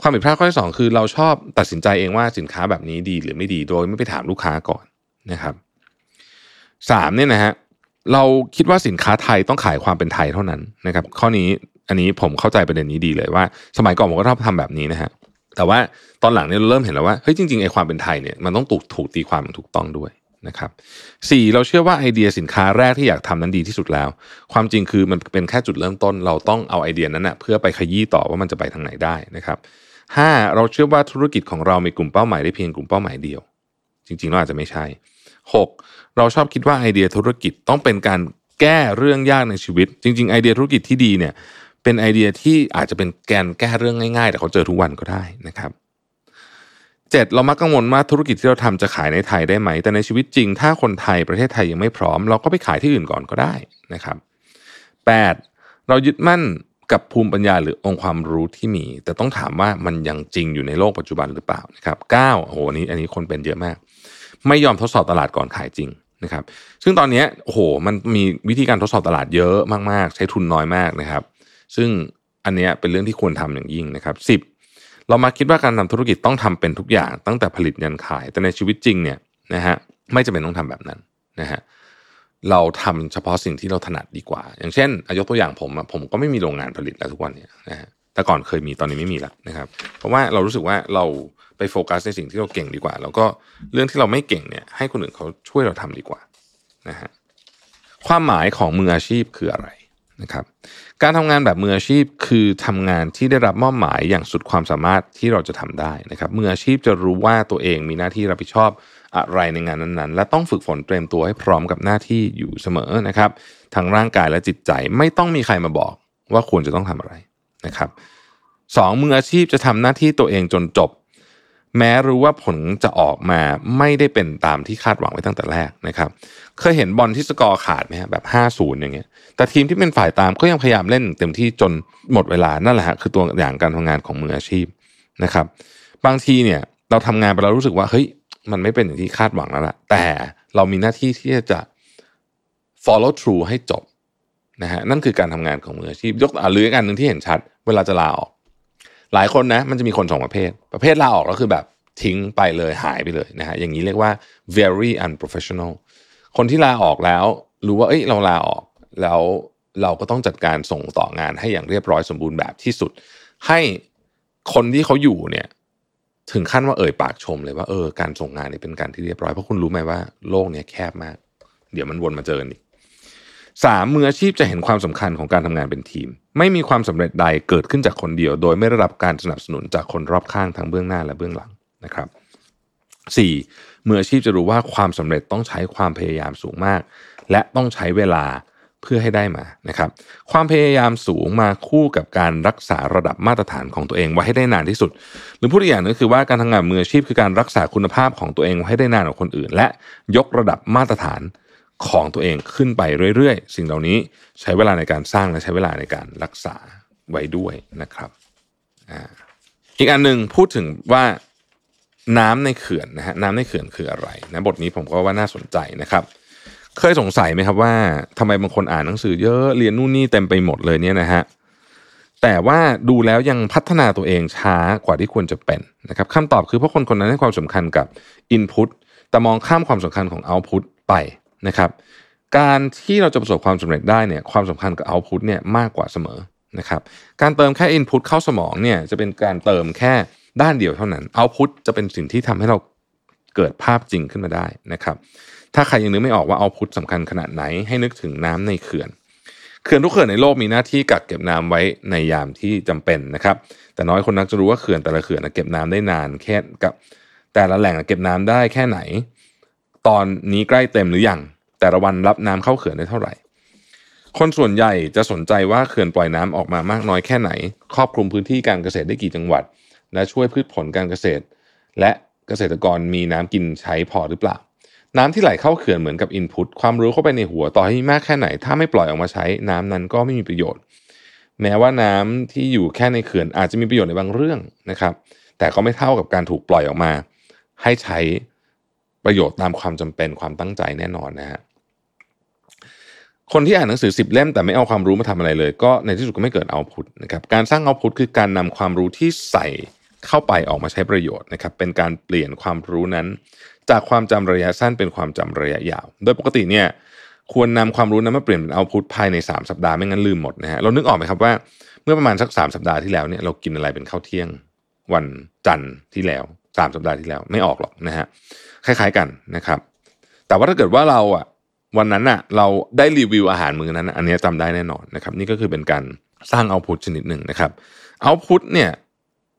ความผิดพลาดข้อที่ 2 คือเราชอบตัดสินใจเองว่าสินค้าแบบนี้ดีหรือไม่ดีโดยไม่ไปถามลูกค้าก่อนนะครับสามเนี่ยนะฮะเราคิดว่าสินค้าไทยต้องขายความเป็นไทยเท่านั้นนะครับข้อนี้ อันนี้ผมเข้าใจประเด็นนี้ดีเลยว่า สมัยก่อนผมก็ชอบทำแบบนี้นะฮะแต่ว่าตอนหลังเนี่ยเราเริ่มเห็นแล้วว่าเฮ้ยจริงๆไอ้ความเป็นไทยเนี่ยมันต้องถูกถูกตีความถูกต้องด้วยนะครับสี่เราเชื่อว่าไอเดียสินค้าแรกที่อยากทำนั้นดีที่สุดแล้ว ความจริงคือมันเป็นแค่จุดเริ่มต้น เราต้องเอาไอเดียนั้นนะเพื่อไปขยี้ต่อว่ามันจะไปทางไหนได้นะครับห้าเราเชื่อว่าธุรกิจของเรามีกลุ่มเป้าหมายได้เพียงกลุ่มเป้าหมายเดียว จริงๆเราอาจจะไม่ใช่หกเราชอบคิดว่าไอเดียธุรกิจต้องเป็นการแก้เรื่องยากในชีวิต จริง ๆ ไอเดียธุรกิจที่ดีเนี่ย เป็นไอเดียที่อาจจะเป็นแกนแก้เรื่องง่ายๆ แต่เขาเจอทุกวันก็ได้นะครับเจ็ดเรามักกังวลว่าธุรกิจที่เราทำจะขายในไทยได้ไหม แต่ในชีวิตจริง ถ้าคนไทยประเทศไทยยังไม่พร้อม เราก็ไปขายที่อื่นก่อนก็ได้นะครับแปดเรายึดมั่นกับภูมิปัญญาหรือองค์ความรู้ที่มี แต่ต้องถามว่ามันยังจริงอยู่ในโลกปัจจุบันหรือเปล่านะครับเก้าโอ้โหอันนี้อันนี้คนเป็นเยอะมาก ไม่ยอมทดสอบตลาดก่อนขายจริงนะครับ ซึ่งตอนนี้โอ้โหมันมีวิธีการทดสอบตลาดเยอะมากๆ ใช้ทุนน้อยมากนะครับ ซึ่งอันนี้เป็นเรื่องที่ควรทำอย่างยิ่งนะครับสิบเรามาคิดว่าการทำธุรกิจต้องทำเป็นทุกอย่างตั้งแต่ผลิตยันขาย แต่ในชีวิตจริงเนี่ยนะฮะไม่จำเป็นต้องทำแบบนั้นนะฮะเราทำเฉพาะสิ่งที่เราถนัดดีกว่า อย่างเช่นยกตัวอย่างผมผมก็ไม่มีโรงงานผลิตแล้วทุกวันเนี่ยนะฮะแต่ก่อนเคยมีตอนนี้ไม่มีแล้วนะครับ เพราะว่าเรารู้สึกว่าเราไปโฟกัสในสิ่งที่เราเก่งดีกว่า แล้วก็เรื่องที่เราไม่เก่งเนี่ยให้คนอื่นเขาช่วยเราทำดีกว่านะฮะความหมายของมืออาชีพคืออะไรนะครับ การทำงานแบบมืออาชีพคือทำงานที่ได้รับมอบหมายอย่างสุดความสามารถที่เราจะทำได้นะครับมืออาชีพจะรู้ว่าตัวเองมีหน้าที่รับผิดชอบอะไรในงานนั้นๆ และต้องฝึกฝนเตรียมตัวให้พร้อมกับหน้าที่อยู่เสมอนะครับทั้งร่างกายและจิตใจไม่ต้องมีใครมาบอกว่าควรจะต้องทำอะไรนะครับสองมืออาชีพจะทำหน้าที่ตัวเองจนจบ แม้รู้ว่าผลจะออกมาไม่ได้เป็นตามที่คาดหวังไว้ตั้งแต่แรกนะครับ เคยเห็นบอลที่สกอร์ขาดไหมฮะแบบ5-0อย่างเงี้ย แต่ทีมที่เป็นฝ่ายตามก็ยังพยายามเล่นเต็มที่จนหมดเวลานั่นแหละฮะคือตัวอย่างการทำงานของมืออาชีพนะครับ บางทีเนี่ยเราทำงานไปแล้วรู้สึกว่าเฮ้ยมันไม่เป็นอย่างที่คาดหวังแล้วล่ะแต่เรามีหน้าที่ที่จะ follow through ให้จบนะฮะนั่นคือการทำงานของมืออาชีพยกอ่าหรืออันหนึ่งที่เห็นชัด เวลาจะลาออก หลายคนนะมันจะมีคนสองประเภท ประเภทลาออกก็คือแบบทิ้งไปเลยหายไปเลยนะฮะอย่างนี้เรียกว่า very unprofessional คนที่ลาออกแล้ว รู้ว่าเอ้ยเราลาออกแล้วเราก็ต้องจัดการส่งต่องานให้อย่างเรียบร้อยสมบูรณ์แบบที่สุด ให้คนที่เขาอยู่เนี่ย ถึงขั้นว่าเอ่ยปากชมเลยว่าเออการส่งงานนี่เป็นการที่เรียบร้อยเพราะคุณรู้ไหมว่าโลกเนี้ยแคบมาก เดี๋ยวมันวนมาเจอกันอีก สามมืออาชีพจะเห็นความสำคัญของการทำงานเป็นทีม ไม่มีความสำเร็จใดเกิดขึ้นจากคนเดียว โดยไม่ได้รับการสนับสนุนจากคนรอบข้างทั้งเบื้องหน้าและเบื้องหลังนะครับสี่มืออาชีพจะรู้ว่าความสำเร็จต้องใช้ความพยายามสูงมาก และต้องใช้เวลาเพื่อให้ได้มานะครับ ความพยายามสูงมาคู่กับการรักษาระดับมาตรฐานของตัวเองไว้ให้ได้นานที่สุด หรือพูดอีกอย่างนึงคือว่าการทำงานมืออาชีพคือการรักษาคุณภาพของตัวเองไว้ให้ได้นานกว่าคนอื่น และยกระดับมาตรฐาน ของตัวเองขึ้นไปเรื่อยๆ สิ่งเหล่านี้ใช้เวลาในการสร้างและใช้เวลาในการรักษาไว้ด้วยนะครับอีกอันหนึ่งพูดถึงว่าน้ำในเขื่อนนะฮะน้ำในเขื่อนคืออะไรนะบทนี้ผมก็ว่าน่าสนใจนะครับ เคยสงสัยไหมครับว่าทำไมบางคนอ่านหนังสือเยอะเรียนนู่นนี่เต็มไปหมดเลยเนี่ยนะฮะแต่ว่าดูแล้วยังพัฒนาตัวเองช้ากว่าที่ควรจะเป็นนะครับคำตอบคือเพราะคนคนนั้นให้ความสำคัญกับ Input แต่มองข้ามความสำคัญของ Output ไป นะครับ การที่เราจะประสบความสำเร็จได้เนี่ยความสำคัญกับ Output เนี่ยมากกว่าเสมอนะครับ การเติมแค่ Input เข้าสมองเนี่ยจะเป็นการเติมแค่ด้านเดียวเท่านั้น Output จะเป็นสิ่งที่ทำให้เราเกิดภาพจริงขึ้นมาได้นะครับ ถ้าใครยังนึกไม่ออกว่า Output สำคัญขนาดไหนให้นึกถึงน้ำในเขื่อนเขื่อนทุกเขื่อนในโลกมีหน้าที่กักเก็บน้ำไว้ในยามที่จำเป็นนะครับ แต่น้อยคนนักจะรู้ว่าเขื่อนแต่ละเขื่อนเก็บน้ำได้นานแค่กับ แต่ละแหล่งเก็บน้ำได้แค่ไหน ตอนนี้ใกล้เต็มหรือยัง แต่ละวันรับน้ำเข้าเขื่อนได้เท่าไหร่ คนส่วนใหญ่จะสนใจว่าเขื่อนปล่อยน้ำออกมามากน้อยแค่ไหน ครอบคลุมพื้นที่การเกษตรได้กี่จังหวัด และช่วยพืชผลการเกษตร และเกษตรกรมีน้ำกินใช้พอหรือเปล่า น้ำที่ไหลเข้าเขื่อนเหมือนกับอินพุตความรู้เข้าไปในหัวต่อให้มากแค่ไหน ถ้าไม่ปล่อยออกมาใช้น้ำนั้นก็ไม่มีประโยชน์ แม้ว่าน้ำที่อยู่แค่ในเขื่อนอาจจะมีประโยชน์ในบางเรื่องนะครับ แต่ก็ไม่เท่ากับการถูกปล่อยออกมา ให้ใช้ประโยชน์ตามความจำเป็นความตั้งใจแน่นอนนะฮะ คนที่อ่านหนังสือสิบเล่มแต่ไม่เอาความรู้มาทำอะไรเลย ก็ในที่สุดก็ไม่เกิดเอาพุทนะครับการสร้างเอาพุทคือการนำความรู้ที่ใส่เข้าไปออกมาใช้ประโยชน์นะครับเป็นการเปลี่ยนความรู้นั้น จากความจำระยะสั้นเป็นความจำระยะยาว โดยปกติเนี่ยควรนำความรู้นั้นมาเปลี่ยนเป็นเอาพุทภายใน 3 สัปดาห์ไม่งั้นลืมหมดนะฮะเรานึกออกไหมครับว่าเมื่อประมาณสักสสัปดาห์ที่แล้วเนี่ยเรากินอะไรเป็นข้าวเที่ยง วันจันทร์ที่แล้วสามสัปดาห์ที่แล้วไม่ออกหรอกนะฮะคล้ายๆกันนะครับ แต่ว่าถ้าเกิดว่าเราอะ วันนั้นอะเราได้รีวิวอาหารมื้อนั้น อันนี้จำได้แน่นอนนะครับ นี่ก็คือเป็นการสร้างเอาพุทชนิดหนึ่งนะครับเอาพุทเนี่ย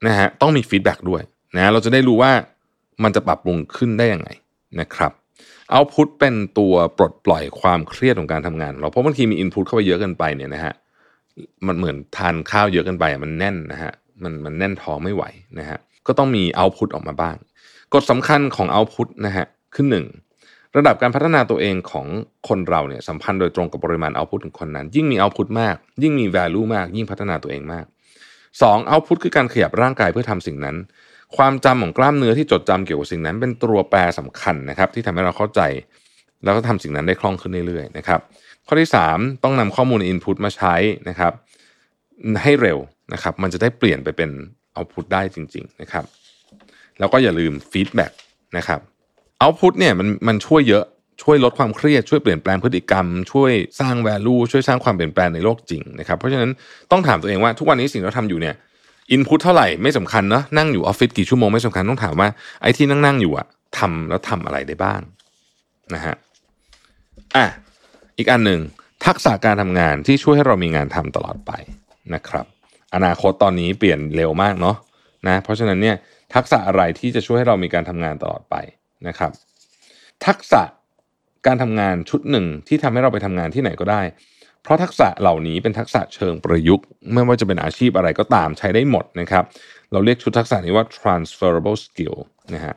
นะฮะต้องมีฟีดแบ็กด้วยนะเราจะได้รู้ว่ามันจะปรับปรุงขึ้นได้ยังไงนะครับเอาพุทเป็นตัวปลดปล่อยความเครียดของการทำงาน เราเพราะบางทีมีอินพุตเข้าไปเยอะเกินไปเนี่ยนะฮะมันเหมือนทานข้าวเยอะเกินไปมันแน่นนะฮะมันมันแน่นท้องไม่ไหวนะฮะก็ต้องมีเอาพุตออกมาบ้างกฎสำคัญของเอาพุตนะฮะคือหนึ่ง ระดับการพัฒนาตัวเองของคนเราเนี่ยสัมพันธ์โดยตรงกับปริมาณ output ของคนนั้น ยิ่งมี output มาก ยิ่งมี value มาก ยิ่งพัฒนาตัวเองมากสอง output คือการขยับร่างกายเพื่อทำสิ่งนั้น ความจำของกล้ามเนื้อที่จดจำเกี่ยวกับสิ่งนั้น เป็นตัวแปรสำคัญนะครับ ที่ทำให้เราเข้าใจ แล้วก็ทำสิ่งนั้นได้คล่องขึ้นเรื่อยๆนะครับ ข้อที่ 3 ต้องนำข้อมูล input มาใช้นะครับ ให้เร็วนะครับ มันจะได้เปลี่ยนไปเป็น output ได้จริง ๆ นะครับ แล้วก็อย่าลืม feedbackนะครับ เอาพุตเนี่ยมันมันช่วยเยอะช่วยลดความเครียดช่วยเปลี่ยนแปลงพฤติกรรม ช่วยสร้างแวลูช่วยสร้างความเปลี่ยนแปลงในโลกจริงนะครับเพราะฉะนั้นต้องถามตัวเองว่าทุกวันนี้สิ่งที่เราทำอยู่เนี่ยอินพุตเท่าไหร่ไม่สำคัญเนาะนั่งอยู่ออฟฟิศกี่ชั่วโมงไม่สำคัญต้องถามว่าไอ้ที่นั่งนั่งอยู่อะทำแล้วทำอะไรได้บ้างนะฮะอะอีกอันหนึ่งทักษะการทำงานที่ช่วยให้เรามีงานทำตลอดไปนะครับ อนาคตตอนนี้เปลี่ยนเร็วมากเนาะนะเพราะฉะนั้นเนี่ยทักษะอะไรที่จะช่วยให้เรามีการทำงานตลอดไป นะครับ ทักษะการทำงานชุดหนึ่งที่ทำให้เราไปทำงานที่ไหนก็ได้ เพราะทักษะเหล่านี้เป็นทักษะเชิงประยุกต์ไม่ว่าจะเป็นอาชีพอะไรก็ตามใช้ได้หมดนะครับ เราเรียกชุดทักษะนี้ว่า transferable skill นะฮะ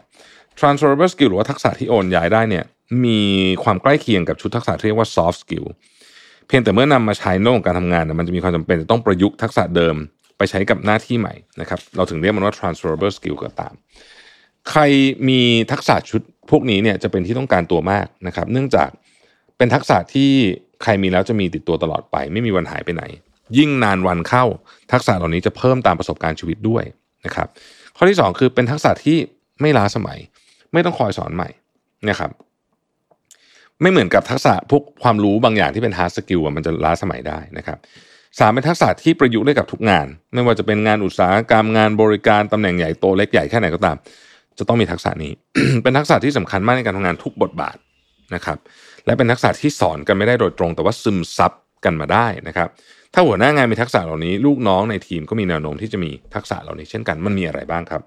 transferable skill หรือว่าทักษะที่โอนย้ายได้เนี่ยมีความใกล้เคียงกับชุดทักษะที่เรียกว่า soft skill เพียงแต่เมื่อนำมาใช้ในโลกการทำงานมันจะมีความจำเป็นจะต้องประยุกต์ทักษะเดิมไปใช้กับหน้าที่ใหม่นะครับ เราถึงเรียกมันว่า transferable skill ก็ตาม ใครมีทักษะชุดพวกนี้เนี่ยจะเป็นที่ต้องการตัวมากนะครับ เนื่องจากเป็นทักษะที่ใครมีแล้วจะมีติดตัวตลอดไป ไม่มีวันหายไปไหน ยิ่งนานวันเข้า ทักษะเหล่านี้จะเพิ่มตามประสบการณ์ชีวิตด้วยนะครับ ข้อที่ 2 คือเป็นทักษะที่ไม่ล้าสมัย ไม่ต้องคอยสอนใหม่นะครับ ไม่เหมือนกับทักษะพวกความรู้บางอย่างที่เป็น hard skill มันจะล้าสมัยได้นะครับสามเป็นทักษะที่ประยุกต์ได้กับทุกงาน ไม่ว่าจะเป็นงานอุตสาหกรรมงานบริการตำแหน่งใหญ่โตเล็กใหญ่แค่ไหนก็ตาม จะต้องมีทักษะนี้ เป็นทักษะที่สำคัญมากในการทำงานทุกบทบาทนะครับ และเป็นทักษะที่สอนกันไม่ได้โดยตรง แต่ว่าซึมซับกันมาได้นะครับ ถ้าหัวหน้างานมีทักษะเหล่านี้ ลูกน้องในทีมก็มีแนวโน้มที่จะมีทักษะเหล่านี้เช่นกันมันมีอะไรบ้างครับ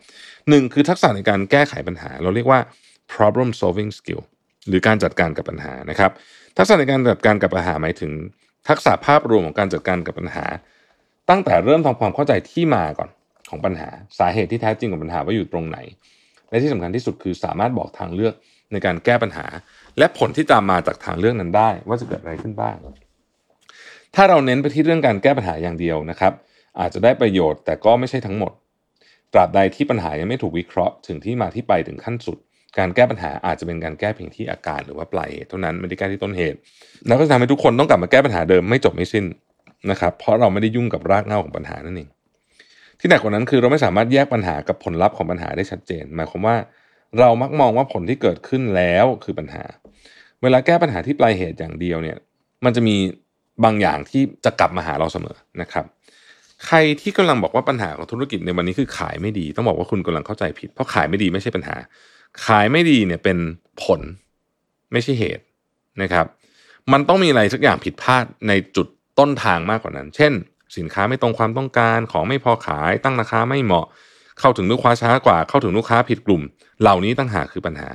หนึ่งคือทักษะในการแก้ไขปัญหา เราเรียกว่า problem solving skill หรือการจัดการกับปัญหานะครับ ทักษะในการจัดการกับปัญหาหมายถึง ทักษะภาพรวมของการจัดการกับปัญหา ตั้งแต่เริ่มทำความเข้าใจที่มาก่อนของปัญหา สาเหตุที่แท้จริงของปัญหาว่าอยู่ตรงไหน และที่สำคัญที่สุดคือสามารถบอกทางเลือกในการแก้ปัญหา และผลที่ตามมาจากทางเรื่องนั้นได้ ว่าจะเกิดอะไรขึ้นบ้าง ถ้าเราเน้นไปที่เรื่องการแก้ปัญหาอย่างเดียวนะครับ อาจจะได้ประโยชน์แต่ก็ไม่ใช่ทั้งหมด ตราบใดที่ปัญหายังไม่ถูกวิเคราะห์ถึงที่มาที่ไปถึงขั้นสุด การแก้ปัญหาอาจจะเป็นการแก้เพียงที่อาการหรือว่าปลายเหตุเท่านั้นไม่ได้แก้ที่ต้นเหตุ แล้วก็จะทำให้ทุกคนต้องกลับมาแก้ปัญหาเดิมไม่จบไม่สิ้นนะครับเพราะเราไม่ได้ยุ่งกับรากเหง้าของปัญหานั่นเอง ที่หนักกว่านั้นคือเราไม่สามารถแยกปัญหากับผลลัพธ์ของปัญหาได้ชัดเจน หมายความว่า เรามักมองว่าผลที่เกิดขึ้นแล้วคือปัญหา เวลาแก้ปัญหาที่ปลายเหตุอย่างเดียวเนี่ย มันจะมีบางอย่างที่จะกลับมาหาเราเสมอนะครับ ใครที่กำลังบอกว่าปัญหาของธุรกิจในวันนี้คือขายไม่ดี ต้องบอกว่าคุณกำลังเข้าใจผิด เพราะขายไม่ดีไม่ใช่ปัญหา ขายไม่ดีเนี่ยเป็นผลไม่ใช่เหตุนะครับ มันต้องมีอะไรสักอย่างผิดพลาดในจุดต้นทางมากกว่านั้น เช่น สินค้าไม่ตรงความต้องการ ของไม่พอขาย ตั้งราคาไม่เหมาะ เข้าถึงลูกค้าช้ากว่า เข้าถึงลูกค้าผิดกลุ่ม เหล่านี้ตั้งหากคือปัญหา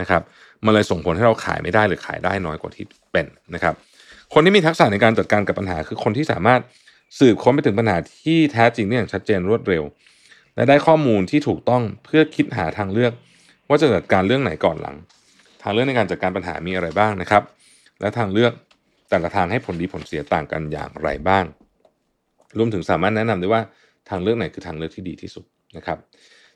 นะครับ มันเลยส่งผลให้เราขายไม่ได้หรือขายได้น้อยกว่าที่เป็นนะครับ คนที่มีทักษะในการจัดการกับปัญหา คือคนที่สามารถสืบค้นไปถึงปัญหาที่แท้จริงได้อย่างชัดเจนรวดเร็ว และได้ข้อมูลที่ถูกต้องเพื่อคิดหาทางเลือก ว่าจะจัดการเรื่องไหนก่อนหลัง ทางเลือกในการจัดการปัญหามีอะไรบ้างนะครับ และทางเลือกแต่ละทางให้ผลดีผลเสียต่างกันอย่างไรบ้าง รวมถึงสามารถแนะนำได้ว่าทางเลือกไหนคือทางเลือกที่ดีที่สุดนะครับ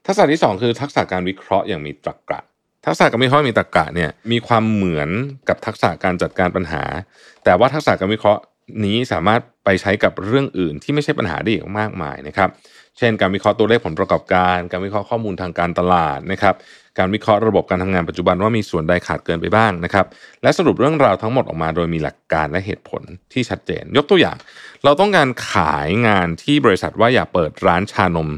ทักษะที่ 2 คือทักษะการวิเคราะห์อย่างมีตรรกะทักษะการวิเคราะห์มีตรรกะเนี่ยมีความเหมือนกับทักษะการจัดการปัญหา แต่ว่าทักษะการวิเคราะห์นี้สามารถไปใช้กับเรื่องอื่นที่ไม่ใช่ปัญหาได้อีกมากมายนะครับ เช่น การวิเคราะห์ตัวเลขผลประกอบการ การวิเคราะห์ข้อมูลทางการตลาดนะครับ การวิเคราะห์ระบบการทำงานปัจจุบันว่ามีส่วนใดขาดเกินไปบ้างนะครับ และสรุปเรื่องราวทั้งหมดออกมาโดยมีหลักการและเหตุผลที่ชัดเจน ยกตัวอย่าง เราต้องการขายงานที่บริษัทว่าอย่าเปิดร้านชานม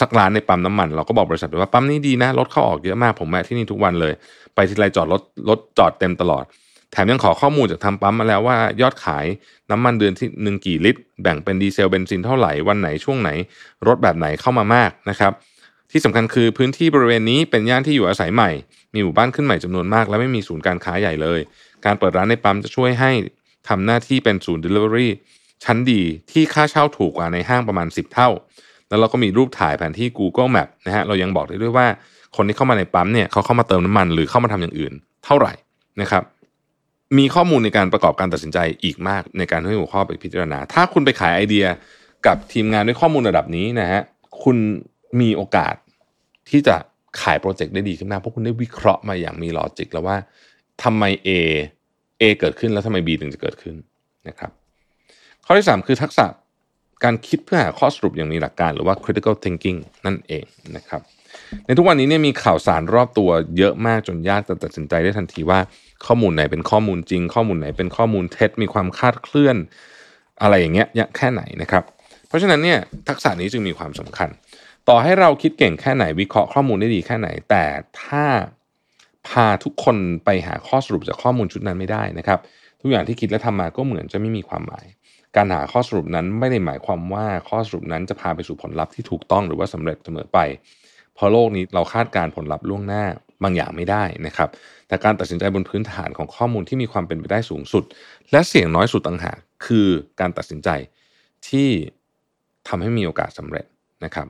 สักร้านในปั๊มน้ำมัน เราก็บอกบริษัทไปว่าปั๊มนี้ดีนะรถเข้าออกเยอะมากผมแวะที่นี่ทุกวันเลย ไปที่ไรจอดรถรถจอดเต็มตลอด แถมยังขอข้อมูลจากทางปั๊มมาแล้วว่ายอดขายน้ำมันเดือนที่หนึ่งกี่ลิตร แบ่งเป็นดีเซลเบนซินเท่าไหร่วันไหนช่วงไหน รถแบบไหนเข้ามามากนะครับ ที่สำคัญคือพื้นที่บริเวณนี้เป็นย่านที่อยู่อาศัยใหม่ มีหมู่บ้านขึ้นใหม่จำนวนมาก และไม่มีศูนย์การค้าใหญ่เลย การเปิดร้านในปั๊มจะช่วยให้ทำหน้าที่เป็นศูนย์ Delivery ชั้นดีที่ค่าเช่าถูกกว่าในห้างประมาณ 10 เท่า แล้วเราก็มีรูปถ่ายแผนที่ Google Map นะฮะเรายังบอกได้ด้วยว่าคนที่เข้ามาในปั๊มเนี่ยเขาเข้ามาเติมน้ำมันหรือเข้ามาทำอย่างอื่น เท่าไหร่นะครับมีข้อมูลในการประกอบการตัดสินใจอีกมากในการให้หัวข้อไปพิจารณา ถ้าคุณไปขายไอเดียกับทีมงานด้วยข้อมูลระดับนี้นะฮะคุณมีโอกาส ที่จะขายโปรเจกต์ได้ดีขึ้นมาเพราะคุณได้วิเคราะห์มาอย่างมีลอจิกแล้วว่าทำไม A A เกิดขึ้นแล้วทำไม B ถึงจะเกิดขึ้นนะครับ ข้อที่ 3 คือทักษะการคิดเพื่อหาข้อสรุปอย่างมีหลักการหรือว่า critical thinking นั่นเองนะครับ ในทุกวันนี้เนี่ยมีข่าวสารรอบตัวเยอะมากจนยากจะตัดสินใจได้ทันทีว่าข้อมูลไหนเป็นข้อมูลจริง ข้อมูลไหนเป็นข้อมูลเท็จมีความคาดเคลื่อนอะไรอย่างเงี้ยแค่ไหนนะครับ เพราะฉะนั้นเนี่ยทักษะนี้จึงมีความสำคัญ ต่อให้เราคิดเก่งแค่ไหนวิเคราะห์ข้อมูลได้ดีแค่ไหน แต่ถ้าพาทุกคนไปหาข้อสรุปจากข้อมูลชุดนั้นไม่ได้นะครับ ทุกอย่างที่คิดและทำมาก็เหมือนจะไม่มีความหมาย การหาข้อสรุปนั้นไม่ได้หมายความว่าข้อสรุปนั้นจะพาไปสู่ผลลัพธ์ที่ถูกต้องหรือว่าสำเร็จเสมอไป เพราะโลกนี้เราคาดการผลลัพธ์ล่วงหน้าบางอย่างไม่ได้นะครับ แต่การตัดสินใจบนพื้นฐานของข้อมูลที่มีความเป็นไปได้สูงสุด และเสี่ยงน้อยสุดต่างหากคือการตัดสินใจที่ทำให้มีโอกาสสำเร็จนะครับ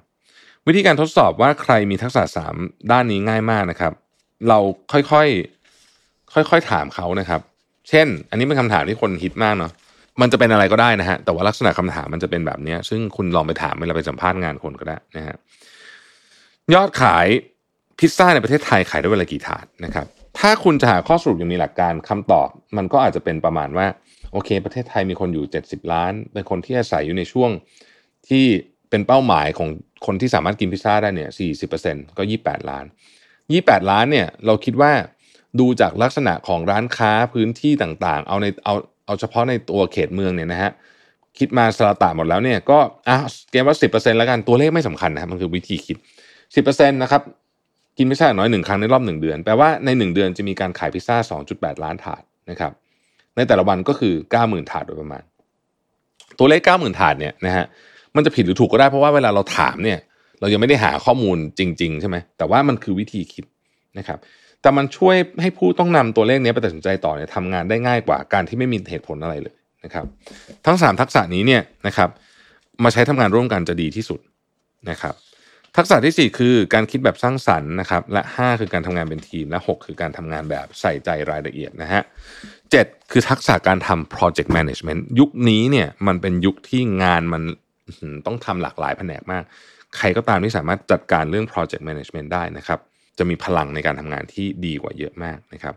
วิธีการทดสอบว่าใครมีทักษะ 3 ด้านนี้ง่ายมากนะครับ เราค่อยๆค่อยๆถามเขานะครับ เช่น อันนี้เป็นคำถามที่คนฮิตมากเนาะมันจะเป็นอะไรก็ได้นะฮะแต่ว่าลักษณะคำถามมันจะเป็นแบบนี้ซึ่งคุณลองไปถามเวลาไปสัมภาษณ์งานคนก็ได้นะฮะยอดขายพิซซ่าในประเทศไทยขายได้เวลากี่ถาดนะครับ ถ้าคุณจะหาข้อสรุปอย่างมีหลักการคำตอบ มันก็อาจจะเป็นประมาณว่าโอเค ประเทศไทยมีคนอยู่ 70 ล้าน เป็นคนที่อาศัยอยู่ในช่วงที่เป็นเป้าหมายของ คนที่สามารถกินพิซซ่าได้เนี่ย40%ก็28ล้าน28ล้านเนี่ยเราคิดว่าดูจากลักษณะของร้านค้าพื้นที่ต่างๆ เอาในเอาเอาเฉพาะในตัวเขตเมืองเนี่ยนะฮะคิดมาสละตาหมดแล้วเนี่ยก็อะเกมว่า10%แล้วกันตัวเลขไม่สำคัญนะครับมันคือวิธีคิด10%นะครับกินพิซซ่าน้อยหนึ่งครั้งในรอบหนึ่งเดือนแปลว่าในหนึ่งเดือนจะมีการขายพิซซ่า2.8ล้านถาดนะครับในแต่ละวันก็คือ90,000ถาดโดยประมาณ ตัวเลข90,000ถาดเนี่ยนะฮะ มันจะผิดหรือถูกก็ได้เพราะว่าเวลาเราถามเนี่ย เรายังไม่ได้หาข้อมูลจริง ๆ ใช่ไหมแต่ว่ามันคือวิธีคิดนะครับ แต่มันช่วยให้ผู้ต้องนำตัวเลขนี้ไปตัดสินใจต่อเนี่ยทำงานได้ง่ายกว่าการที่ไม่มีเหตุผลอะไรเลยนะครับ ทั้ง 3 ทักษะนี้เนี่ยนะครับ มาใช้ทำงานร่วมกันจะดีที่สุดนะครับทักษะที่ 4 คือการคิดแบบสร้างสรรค์นะครับและ 5 คือการทำงานเป็นทีมและ 6 คือการทำงานแบบใส่ใจรายละเอียดนะฮะเจ็ดคือทักษะการทำ project management ยุคนี้เนี่ยมันเป็นยุคที่งานมัน ต้องทำหลากหลายแผนกมาก ใครก็ตามที่สามารถจัดการเรื่อง project management ได้นะครับ จะมีพลังในการทำงานที่ดีกว่าเยอะมากนะครับ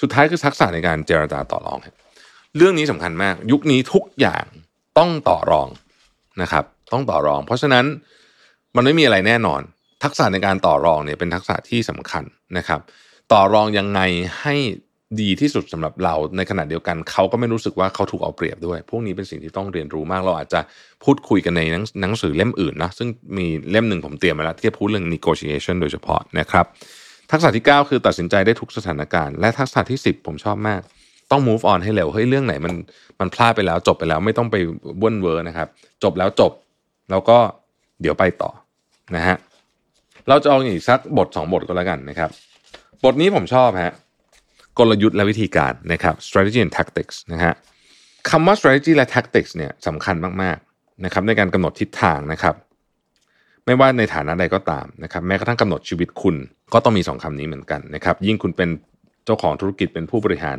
สุดท้ายคือทักษะในการเจรจาต่อรองเรื่องนี้สำคัญมาก ยุคนี้ทุกอย่างต้องต่อรองนะครับ ต้องต่อรอง เพราะฉะนั้นมันไม่มีอะไรแน่นอน ทักษะในการต่อรองเนี่ยเป็นทักษะที่สำคัญนะครับ ต่อรองยังไงให้ ดีที่สุดสำหรับเราในขณะเดียวกันเขาก็ไม่รู้สึกว่าเขาถูกเอาเปรียบด้วย พวกนี้เป็นสิ่งที่ต้องเรียนรู้มากเราอาจจะพูดคุยกันในหนังสือเล่มอื่นนะซึ่งมีเล่มหนึ่งผมเตรียมมาแล้วที่จะพูดเรื่อง negotiation โดยเฉพาะนะครับทักษะที่ 9 คือตัดสินใจได้ทุกสถานการณ์ และทักษะที่ 10 ผมชอบมาก ต้อง move on ให้เร็วเฮ้ยเรื่องไหนมันมันพลาดไปแล้วจบไปแล้วไม่ต้องไปว่นเวอร์นะครับ จบแล้วจบ แล้วก็เดี๋ยวไปต่อนะฮะเราจะเอาอีกสักบท 2 บทก็แล้วกันนะครับ บทนี้ผมชอบฮะ กลยุทธ์และวิธีการนะครับ strategy and tactics นะฮะคำว่า strategy และ tactics เนี่ยสำคัญมากๆนะครับในการกำหนดทิศทางนะครับ ไม่ว่าในฐานะใดก็ตามนะครับ แม้กระทั่งกำหนดชีวิตคุณก็ต้องมีสองคำนี้เหมือนกันนะครับ ยิ่งคุณเป็นเจ้าของธุรกิจเป็นผู้บริหาร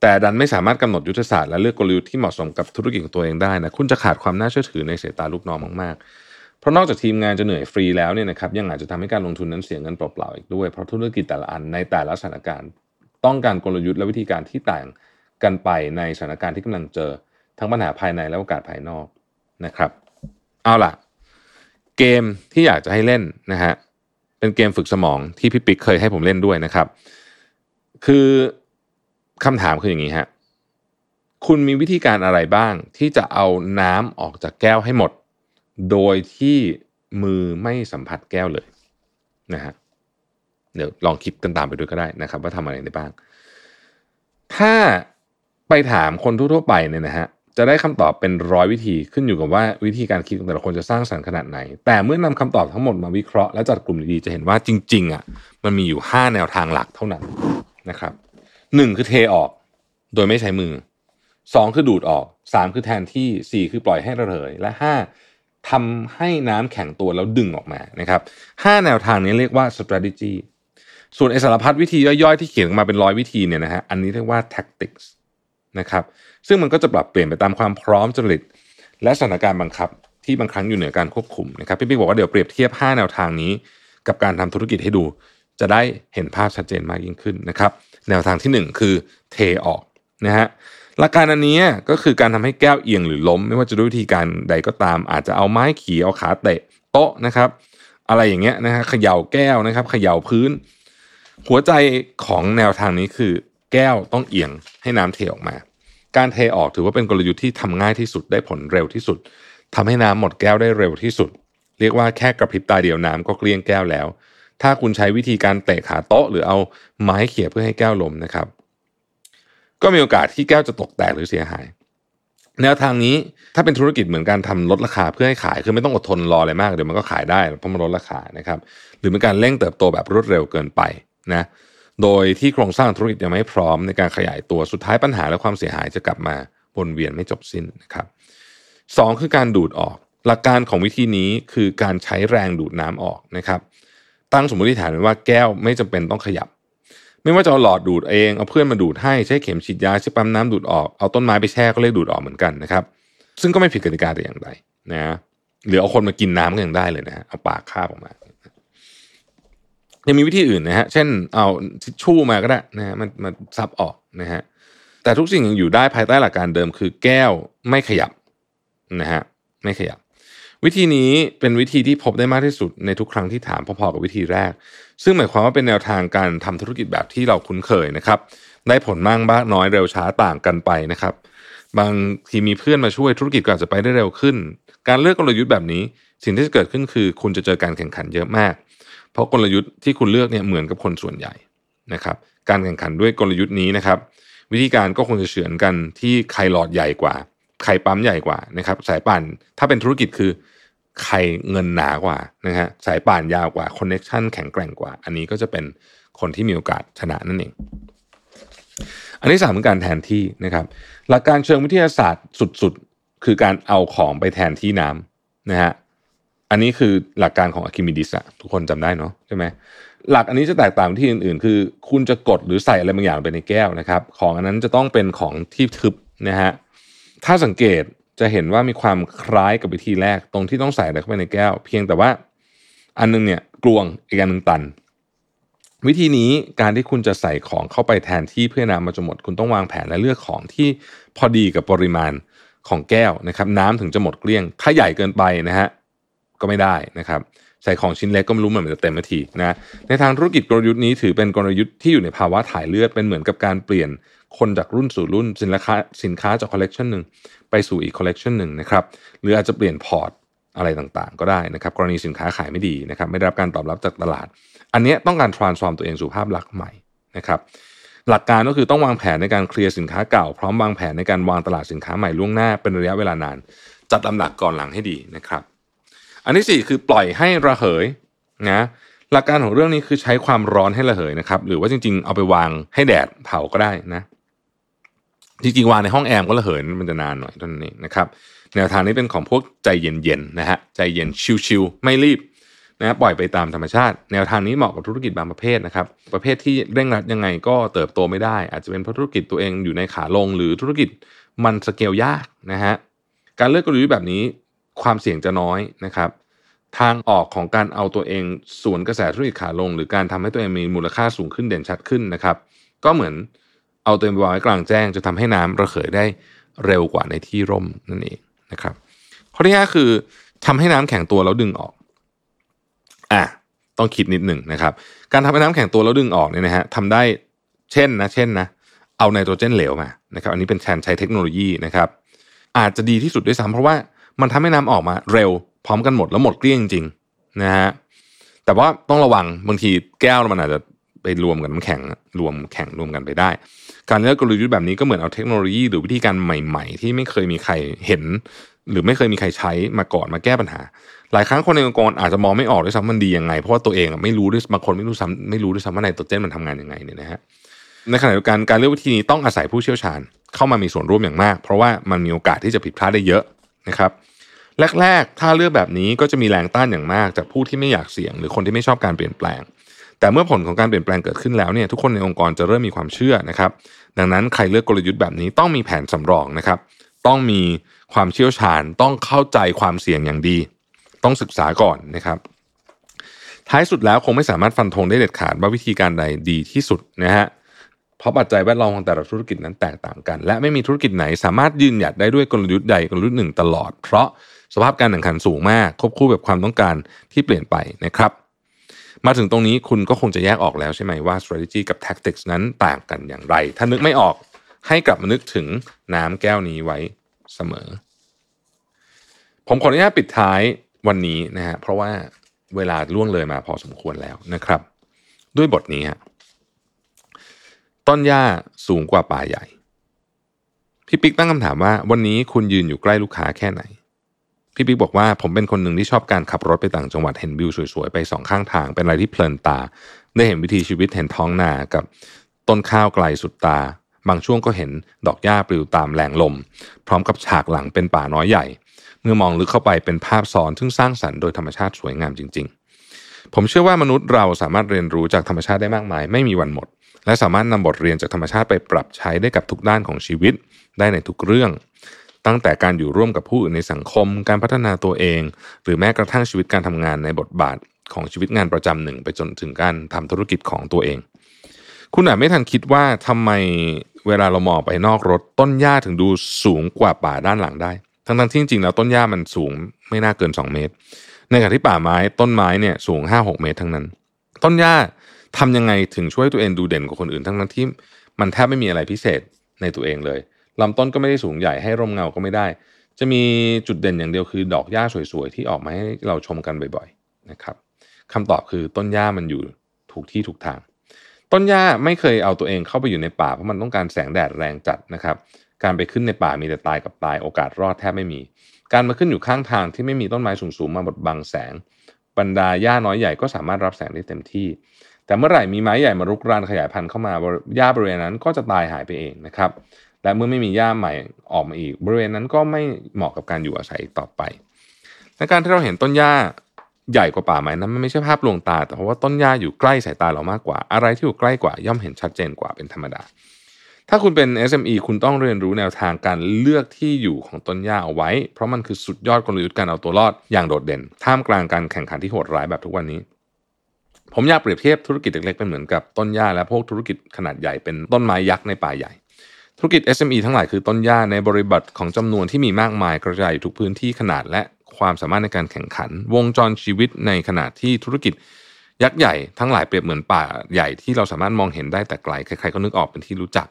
แต่ดันไม่สามารถกำหนดยุทธศาสตร์และเลือกกลยุทธ์ที่เหมาะสมกับธุรกิจของตัวเองได้นะคุณจะขาดความน่าเชื่อถือในสายตาลูกน้องมากๆเพราะนอกจากทีมงานจะเหนื่อยฟรีแล้วเนี่ยนะครับยังอาจจะทำให้การลงทุนนั้นเสียเงินเปล่าๆอีกด้วย เพราะธุรกิจแต่ละอันในแต่ละสถานการณ์ ต้องการกลยุทธ์และวิธีการที่ต่างกันไปในสถานการณ์ที่กำลังเจอทั้งปัญหาภายในและโอกาสภายนอกนะครับ เอาล่ะ เกมที่อยากจะให้เล่นนะฮะเป็นเกมฝึกสมองที่พี่ปิ๊กเคยให้ผมเล่นด้วยนะครับ คือคำถามคืออย่างนี้ฮะคุณมีวิธีการอะไรบ้างที่จะเอาน้ำออกจากแก้วให้หมด โดยที่มือไม่สัมผัสแก้วเลยนะฮะ เดี๋ยวลองคิดกันตามไปด้วยก็ได้นะครับ ว่าทำอะไรได้บ้าง ถ้าไปถามคนทั่วๆไปเนี่ยนะฮะจะได้คำตอบเป็นร้อยวิธีขึ้นอยู่กับว่าวิธีการคิดของแต่ละคนจะสร้างสรรค์ขนาดไหน แต่เมื่อนำคำตอบทั้งหมดมาวิเคราะห์และจัดกลุ่มดีๆจะเห็นว่าจริงๆอะมันมีอยู่ 5 แนวทางหลักเท่านั้นนะครับหนึ่งคือเทออก โดยไม่ใช้มือ2คือดูดออก3คือแทนที่4คือปล่อยให้ระเหย และ5ทำให้น้ำแข็งตัวแล้วดึงออกมานะครับ5แนวทางนี้เรียกว่า strategy ส่วนไอสารพัดวิธีย่อยๆที่เขียนมาเป็นร้อยวิธีเนี่ยนะฮะอันนี้เรียกว่า tactics นะครับซึ่งมันก็จะปรับเปลี่ยนไปตามความพร้อมจริต และสถานการณ์บังคับที่บางครั้งอยู่เหนือการควบคุมนะครับพี่ปิ๊กบอกว่าเดี๋ยวเปรียบเทียบ 5 แนวทางนี้ กับการทำธุรกิจให้ดู จะได้เห็นภาพชัดเจนมากยิ่งขึ้นนะครับแนวทางที่ 1 คือเทออกนะฮะหลักการอันนี้ก็คือการทำให้แก้วเอียงหรือล้ม ไม่ว่าจะด้วยวิธีการใดก็ตาม อาจจะเอาไม้ขี่เอาขาเตะโต๊ะนะครับ อะไรอย่างเงี้ยนะฮะเขย่าแก้วนะครับเขย่าพื้น หัวใจของแนวทางนี้คือ แก้วต้องเอียงให้น้ำเทออกมา การเทออกถือว่าเป็นกลยุทธ์ที่ทำง่ายที่สุดได้ผลเร็วที่สุดทำให้น้ำหมดแก้วได้เร็วที่สุด เรียกว่าแค่กระพริบตาเดียวน้ำก็เกลี้ยงแก้วแล้ว ถ้าคุณใช้วิธีการเตะขาโต๊ะ หรือเอาไม้เขี่ยเพื่อให้แก้วล้มนะครับ ก็มีโอกาสที่แก้วจะตกแตกหรือเสียหายแนวทางนี้ถ้าเป็นธุรกิจเหมือนการทำลดราคาเพื่อให้ขายคือไม่ต้องอดทนรออะไรมากเดี๋ยวมันก็ขายได้เพราะมันลดราคานะครับหรือเป็นการเร่งเติบโตแบบรวดเร็วเกินไป นะโดยที่โครงสร้างธุรกิจยังไม่พร้อมในการขยายตัวสุดท้ายปัญหาและความเสียหายจะกลับมาวนเวียนไม่จบสิ้นนะครับสองคือการดูดออก หลักการของวิธีนี้คือการใช้แรงดูดน้ำออกนะครับ ตั้งสมมติฐานว่าแก้วไม่จำเป็นต้องขยับ ไม่ว่าจะเอาหลอดดูดเองเอาเพื่อนมาดูดให้ใช้เข็มฉีดยาใช้ปั๊มน้ำดูดออกเอาต้นไม้ไปแช่ก็เรียกดูดออกเหมือนกันนะครับ ซึ่งก็ไม่ผิดกติกาแต่อย่างใดนะหรือเอาคนมากินน้ำก็ยังได้เลยนะฮะเอาปากคาบออกมา ยังมีวิธีอื่นนะฮะ เช่น เอาทิชชู่มาก็ได้นะฮะมันมันซับออกนะฮะ แต่ทุกสิ่งยังอยู่ได้ภายใต้หลักการเดิมคือแก้วไม่ขยับนะฮะไม่ขยับ วิธีนี้เป็นวิธีที่พบได้มากที่สุดในทุกครั้งที่ถามพอๆกับวิธีแรก ซึ่งหมายความว่าเป็นแนวทางการทำธุรกิจแบบที่เราคุ้นเคยนะครับ ได้ผลมากบ้างน้อยเร็วช้าต่างกันไปนะครับ บางทีมีเพื่อนมาช่วยธุรกิจก็อาจจะไปได้เร็วขึ้น การเลือกกลยุทธ์แบบนี้ สิ่งที่จะเกิดขึ้นคือ คุณจะเจอการแข่งขันเยอะมาก เพราะกลยุทธ์ที่คุณเลือกเนี่ยเหมือนกับคนส่วนใหญ่นะครับการแข่งขันด้วยกลยุทธ์นี้นะครับ วิธีการก็คงจะเฉือนกันที่ใครหลอดใหญ่กว่าใครปั๊มใหญ่กว่านะครับสายป่านถ้าเป็นธุรกิจคือใครเงินหนากว่านะฮะสายป่านยาวกว่าคอนเน็ชันแข็งแกร่งกว่า อันนี้ก็จะเป็นคนที่มีโอกาสชนะนั่นเอง อันที่สามคือการแทนที่นะครับหลักการเชิงวิทยาศาสตร์สุดๆ คือการเอาของไปแทนที่น้ำนะฮะ อันนี้คือหลักการของอะคิมิดิสอะทุกคนจำได้เนาะใช่ไหมหลักอันนี้จะแตกต่างที่อื่นๆ คือ คุณจะกดหรือใส่อะไรบางอย่างไปในแก้วนะครับ ของอันนั้นจะต้องเป็นของที่ทึบนะฮะถ้าสังเกตจะเห็นว่ามีความคล้ายกับวิธีแรกตรงที่ต้องใส่อะไรเข้าไปในแก้ว เพียงแต่ว่าอันนึงเนี่ยกลวงอีกอันหนึ่งตัน วิธีนี้การที่คุณจะใส่ของเข้าไปแทนที่เพื่อน้ำมันจะหมด คุณต้องวางแผนและเลือกของที่พอดีกับปริมาณของแก้วนะครับ น้ำถึงจะหมดเกลี้ยง ถ้าใหญ่เกินไปนะฮะ ก็ไม่ได้นะครับใส่ของชิ้นเล็กก็ไม่รู้เหมือนจะเต็มนาทีนะในทางธุรกิจกลยุทธ์นี้ถือเป็นกลยุทธ์ที่อยู่ในภาวะถ่ายเลือดเป็นเหมือนกับการเปลี่ยนคนจากรุ่นสู่รุ่นสินค้าสินค้าจากคอลเลกชันหนึ่งไปสู่อีกคอลเลกชันหนึ่งนะครับหรืออาจจะเปลี่ยนพอร์ตอะไรต่างๆ ก็ได้นะครับกรณีสินค้าขายไม่ดีนะครับไม่ได้รับการตอบรับจากตลาด อันนี้ต้องการ transform ตัวเองสู่ภาพลักษณ์ใหม่นะครับหลักการก็คือต้องวางแผนในการเคลียร์สินค้าเก่า พร้อมวางแผนในการวางตลาดสินค้าใหม่ล่วงหน้าเป็นระยะเวลานาน จัดลำดับก่อนหลังให้ดีนะครับ อันที่ 4 คือปล่อยให้ระเหยนะหลักการของเรื่องนี้คือใช้ความร้อนให้ระเหยนะครับ หรือว่าจริงๆ เอาไปวางให้แดดเผาก็ได้นะจริงๆวางในห้องแอร์ก็ระเหยมันจะนานหน่อยเท่านั้นเองนะครับแนวทางนี้เป็นของพวกใจเย็นๆนะฮะใจเย็นชิวๆไม่รีบนะปล่อยไปตามธรรมชาติ แนวทางนี้เหมาะกับธุรกิจบางประเภทนะครับประเภทที่เร่งรัดยังไงก็เติบโตไม่ได้ อาจจะเป็นเพราะธุรกิจตัวเองอยู่ในขาลง หรือธุรกิจมันสเกลยากนะฮะการเลือกกลยุทธ์แบบนี้ ความเสี่ยงจะน้อยนะครับ ทางออกของการเอาตัวเองสวนกระแสธุรกิจขาลง หรือการทำให้ตัวเองมีมูลค่าสูงขึ้นเด่นชัดขึ้นนะครับ ก็เหมือนเอาตัวเองไปวางไว้กลางแจ้ง จะทำให้น้ำระเหยได้เร็วกว่าในที่ร่มนั่นเองนะครับข้อที่ห้าคือทำให้น้ำแข็งตัวแล้วดึงออกอะต้องคิดนิดหนึ่งนะครับ การทำให้น้ำแข็งตัวแล้วดึงออกเนี่ยนะฮะทำได้เช่นนะเช่นนะเอาไนโตรเจนเหลวมานะครับ อันนี้เป็นแทนใช้เทคโนโลยีนะครับ อาจจะดีที่สุดด้วยซ้ำเพราะว่า มันทำให้น้ำออกมาเร็วพร้อมกันหมดแล้วหมดเกลี้ยงจริงนะฮะแต่ว่าต้องระวังบางทีแก้วมันอาจจะไปรวมกับน้ำแข็งรวมแข็งรวมกันไปได้ การเลือกกลยุทธ์แบบนี้ก็เหมือนเอาเทคโนโลยีหรือวิธีการใหม่ ๆ ที่ไม่เคยมีใครเห็น หรือไม่เคยมีใครใช้มาก่อนมาแก้ปัญหา หลายครั้งคนในองค์กรอาจจะมองไม่ออกด้วยซ้ำมันดียังไง เพราะว่าตัวเองไม่รู้ด้วยบางคนไม่รู้ซ้ำไม่รู้ด้วยซ้ำว่าไนโตรเจนมันทำงานยังไงเนี่ยนะฮะในขณะเดียวกันการเลือกวิธีนี้ต้องอาศัยผู้เชี่ยวชาญเข้ามามีส่วนร่วมอย่างมาก เพราะว่ามันมีโอกาสที่จะผิดพลาดได้เยอะ นะครับแรกๆ ถ้าเลือกแบบนี้ก็จะมีแรงต้านอย่างมาก จากผู้ที่ไม่อยากเสี่ยง หรือคนที่ไม่ชอบการเปลี่ยนแปลง แต่เมื่อผลของการเปลี่ยนแปลงเกิดขึ้นแล้วเนี่ยทุกคนในองค์กรจะเริ่มมีความเชื่อนะครับ ดังนั้นใครเลือกกลยุทธ์แบบนี้ต้องมีแผนสำรองนะครับ ต้องมีความเชี่ยวชาญ ต้องเข้าใจความเสี่ยงอย่างดี ต้องศึกษาก่อนนะครับ ท้ายสุดแล้วคงไม่สามารถฟันธงได้เด็ดขาดว่าวิธีการใดดีที่สุดนะฮะ เพราะปัจจัยแวดล้อมของแต่ละธุรกิจนั้นแตกต่างกัน และไม่มีธุรกิจไหนสามารถยืนหยัดได้ด้วยกลยุทธ์ใดกลยุทธ์หนึ่งตลอด เพราะสภาพการแข่งขันสูงมากควบคู่กับความต้องการที่เปลี่ยนไปนะครับ มาถึงตรงนี้คุณก็คงจะแยกออกแล้วใช่ไหมว่า strategy กับ tactics นั้นต่างกันอย่างไร ถ้านึกไม่ออกให้กลับมานึกถึงน้ำแก้วนี้ไว้เสมอ ผมขออนุญาตปิดท้ายวันนี้นะฮะเพราะว่าเวลาล่วงเลยมาพอสมควรแล้วนะครับ ด้วยบทนี้ฮะ ต้นหญ้าสูงกว่าป่าใหญ่ พี่ปิ๊กตั้งคำถามว่า วันนี้คุณยืนอยู่ใกล้ลูกค้าแค่ไหน พี่ปิ๊กบอกว่าผมเป็นคนหนึ่งที่ชอบการขับรถไปต่างจังหวัดเห็นวิวสวยๆ ไปสองข้างทาง เป็นอะไรที่เพลินตา ได้เห็นวิถีชีวิตเห็นท้องนากับต้นข้าวไกลสุดตา บางช่วงก็เห็นดอกหญ้าปลิวตามแรงลม พร้อมกับฉากหลังเป็นป่าน้อยใหญ่ เมื่อมองลึกเข้าไปเป็นภาพซ้อนซึ่งสร้างสรรค์โดยธรรมชาติสวยงามจริง ๆ ผมเชื่อว่ามนุษย์เราสามารถเรียนรู้จากธรรมชาติได้มากมาย ไม่มีวันหมด และสามารถนำบทเรียนจากธรรมชาติไปปรับใช้ได้กับทุกด้านของชีวิตได้ในทุกเรื่อง ตั้งแต่การอยู่ร่วมกับผู้อื่นในสังคม การพัฒนาตัวเอง หรือแม้กระทั่งชีวิตการทำงานในบทบาทของชีวิตงานประจำหนึ่งไปจนถึงการทำธุรกิจของตัวเอง คุณอาจไม่ทันคิดว่าทำไมเวลาเรามองไปนอกรถต้นหญ้าถึงดูสูงกว่าป่าด้านหลังได้ ทั้งๆที่จริงๆแล้วต้นหญ้ามันสูงไม่น่าเกิน 2 เมตร ในขณะที่ป่าไม้ต้นไม้เนี่ยสูง 5-6 เมตรทั้งนั้น ต้นหญ้า ทำยังไงถึงช่วยตัวเองดูเด่นกว่าคนอื่นทั้งนั้นที่มันแทบไม่มีอะไรพิเศษในตัวเองเลยลำต้นก็ไม่ได้สูงใหญ่ให้ร่มเงาก็ไม่ได้ จะมีจุดเด่นอย่างเดียวคือ ดอกหญ้าสวยๆ ที่ออกมาให้เราชมกันบ่อยๆนะครับคำตอบคือต้นหญ้ามันอยู่ถูกที่ถูกทาง ต้นหญ้าไม่เคยเอาตัวเองเข้าไปอยู่ในป่าเพราะมันต้องการแสงแดดแรงจัดนะครับ การไปขึ้นในป่ามีแต่ตายกับตายโอกาสรอดแทบไม่มี การมาขึ้นอยู่ข้างทางที่ไม่มีต้นไม้สูงๆมาบดบังแสง บรรดาหญ้าน้อยใหญ่ก็สามารถรับแสงได้เต็มที่ แต่เมื่อไหร่มีไม้ใหญ่มารุกรานขยายพันธุ์เข้ามาหญ้าบริเวณนั้นก็จะตายหายไปเองนะครับ และเมื่อไม่มีหญ้าใหม่ออกมาอีก บริเวณนั้นก็ไม่เหมาะกับการอยู่อาศัยต่อไปในการที่เราเห็นต้นหญ้าใหญ่กว่าป่าไม้นั้นมันไม่ใช่ภาพลวงตา แต่เพราะว่าต้นหญ้าอยู่ใกล้สายตาเรามากกว่า อะไรที่อยู่ใกล้กว่าย่อมเห็นชัดเจนกว่าเป็นธรรมดา ถ้าคุณเป็น SME คุณต้องเรียนรู้แนวทางการเลือกที่อยู่ของต้นหญ้าเอาไว้ เพราะมันคือสุดยอดกลยุทธ์การเอาตัวรอดอย่างโดดเด่น ท่ามกลางการแข่งขันที่โหดร้ายแบบทุกวันนี้ ผมอยากเปรียบเทียบธุรกิจเล็กๆเป็นเหมือนกับต้นหญ้าและพวกธุรกิจขนาดใหญ่เป็นต้นไม้ยักษ์ในป่าใหญ่ ธุรกิจ SME ทั้งหลายคือต้นหญ้าในบริบทของจำนวนที่มีมากมายกระจายอยู่ทุกพื้นที่ขนาดและความสามารถในการแข่งขัน วงจรชีวิตในขณะที่ธุรกิจยักษ์ใหญ่ทั้งหลายเปรียบเหมือนป่าใหญ่ที่เราสามารถมองเห็นได้แต่ไกลใครๆก็นึกออกเป็นที่รู้จัก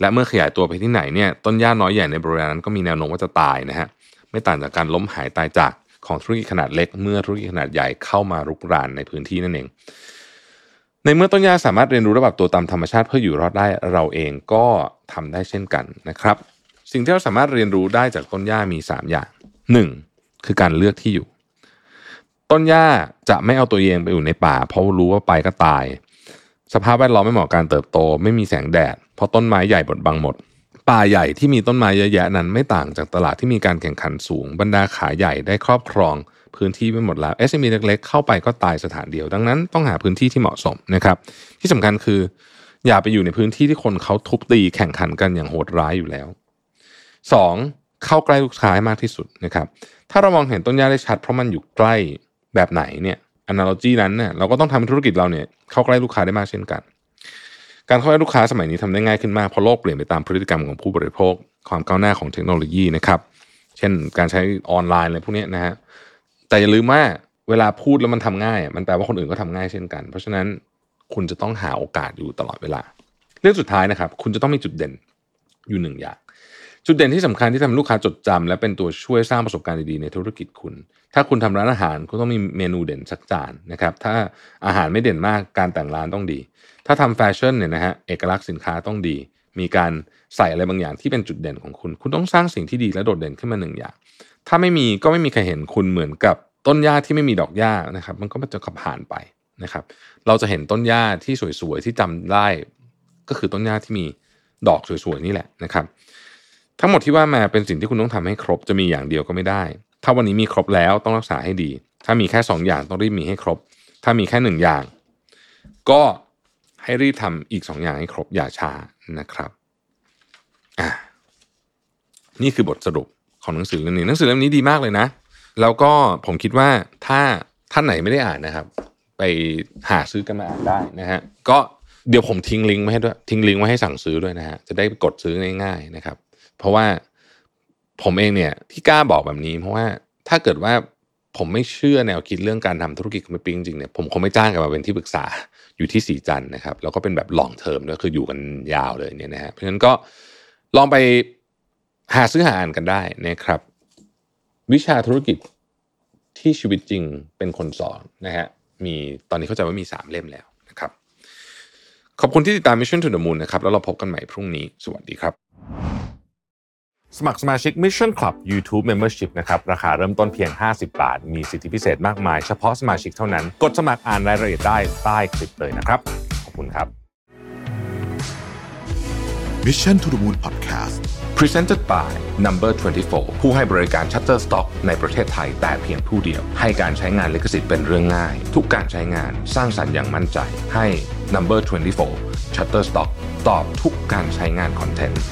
และเมื่อขยายตัวไปที่ไหนเนี่ยต้นหญ้าน้อยใหญ่ในบริเวณนั้นก็มีแนวโน้มว่าจะตายนะฮะไม่ต่างจากการล้มหายตายจาก ของธุรกิจขนาดเล็ก เมื่อธุรกิจขนาดใหญ่เข้ามารุกรานในพื้นที่นั่นเอง ในเมื่อต้นหญ้าสามารถเรียนรู้ระบบตัวตามธรรมชาติเพื่ออยู่รอดได้เราเองก็ทำได้เช่นกันนะครับ สิ่งที่เราสามารถเรียนรู้ได้จากต้นหญ้ามี 3 อย่าง 1. คือการเลือกที่อยู่ ต้นหญ้าจะไม่เอาตัวเองไปอยู่ในป่า เพราะรู้ว่าไปก็ตาย สภาพแวดล้อมไม่เหมาะการเติบโต ไม่มีแสงแดดเพราะต้นไม้ใหญ่บดบังหมด ป่าใหญ่ที่มีต้นไม้เยอะแยะนั้นไม่ต่างจากตลาดที่มีการแข่งขันสูง บรรดาขายใหญ่ได้ครอบครองพื้นที่ไปหมดแล้ว SME เล็กๆ เข้าไปก็ตายสถานเดียว ดังนั้นต้องหาพื้นที่ที่เหมาะสมนะครับ ที่สำคัญคือ อย่าไปอยู่ในพื้นที่ที่คนเขาทุบตีแข่งขันกันอย่างโหดร้ายอยู่แล้ว 2. เข้าใกล้ลูกค้าให้มากที่สุดนะครับ ถ้าเรามองเห็นต้นหญ้าได้ชัด เพราะมันอยู่ใกล้แบบไหนเนี่ย analogy นั้นเนี่ยเราก็ต้องทำให้ธุรกิจเราเนี่ยเข้าใกล้ลูกค้าได้มากเช่นกัน การเข้าใกล้ลูกค้าสมัยนี้ทำได้ง่ายขึ้นมากเพราะโลกเปลี่ยนไปตามพฤติกรรมของผู้บริโภค ความก้าวหน้าของเทคโนโลยีนะครับ เช่นการใช้ออนไลน์อะไรพวกนี้นะฮะแต่อย่าลืมว่าเวลาพูดแล้วมันทำง่าย มันแปลว่าคนอื่นก็ทำง่ายเช่นกัน เพราะฉะนั้นคุณจะต้องหาโอกาสอยู่ตลอดเวลา เรื่องสุดท้ายนะครับ คุณจะต้องมีจุดเด่นอยู่หนึ่งอย่าง จุดเด่นที่สำคัญที่ทำให้ลูกค้าจดจำและเป็นตัวช่วยสร้างประสบการณ์ดีๆในธุรกิจคุณ ถ้าคุณทำร้านอาหารคุณต้องมีเมนูเด่นสักจานนะครับ ถ้าอาหารไม่เด่นมากการแต่งร้านต้องดี ถ้าทำแฟชั่นเนี่ยนะฮะเอกลักษณ์สินค้าต้องดี มีการใส่อะไรบางอย่างที่เป็นจุดเด่นของคุณ คุณต้องสร้างสิ่งที่ดีและโดดเด่นขึ้นมาหนึ่งอย่าง ถ้าไม่มีก็ไม่มีใครเห็นคุณเหมือนกับต้นหญ้าที่ไม่มีดอกหญ้านะครับ มันก็จะขับผ่านไปนะครับ เราจะเห็นต้นหญ้าที่สวยๆที่จำได้ ก็คือต้นหญ้าที่มีดอกสวยๆนี่แหละนะครับ ทั้งหมดที่ว่ามาเป็นสิ่งที่คุณต้องทำให้ครบจะมีอย่างเดียวก็ไม่ได้ ถ้าวันนี้มีครบแล้วต้องรักษาให้ดี ถ้ามีแค่ 2 อย่างต้องรีบมีให้ครบ ถ้ามีแค่หนึ่งอย่าง ก็ให้รีบทำอีก 2 อย่างให้ครบอย่าช้านะครับอะนี่คือบทสรุปของหนังสือเล่มนี้หนังสือเล่มนี้ดีมากเลยนะ แล้วก็ผมคิดว่าถ้าท่านไหนไม่ได้อ่านนะครับ ไปหาซื้อกันมาอ่านได้นะฮะก็เดี๋ยวผมทิ้งลิงก์ไว้ให้ด้วยทิ้งลิงก์ไว้ให้สั่งซื้อด้วยนะฮะจะได้กดซื้อง่ายๆนะครับ เพราะว่าผมเองเนี่ยที่กล้าบอกแบบนี้ เพราะว่าถ้าเกิดว่าผมไม่เชื่อแนวคิดเรื่องการทำธุรกิจคอมมิปิ้งจริงเนี่ยผมคงไม่จ้างกันมาเป็นที่ปรึกษาอยู่ที่สีจันนะครับแล้วก็เป็นแบบลองเทอมด้วยคืออยู่กันยาวเลยเนี่ยนะฮะเพราะฉะนั้นก็ลองไปหาซื้อหาอ่านกันได้นะครับ วิชาธุรกิจที่ชีวิตจริงเป็นคนสอนนะฮะมีตอนนี้เข้าใจว่ามี 3 เล่มแล้วนะครับ ขอบคุณที่ติดตาม Mission to the Moon นะครับแล้วเราพบกันใหม่พรุ่งนี้ สวัสดีครับ สมัครสมาชิก Mission Club YouTube Membership นะครับ ราคาเริ่มต้นเพียง 50 บาท มีสิทธิพิเศษมากมาย เฉพาะสมาชิกเท่านั้น กดสมัครอ่านรายละเอียดได้ใต้คลิปเลยนะครับ ขอบคุณครับ Mission to the Moon Podcast Presented by Number 24 ผู้ให้บริการ Shutterstock ในประเทศไทยแต่เพียงผู้เดียว ให้การใช้งานลิขสิทธิ์เป็นเรื่องง่าย ทุกการใช้งานสร้างสรรค์อย่างมั่นใจ ให้ Number 24 Shutterstock ตอบทุกการใช้งานคอนเทนต์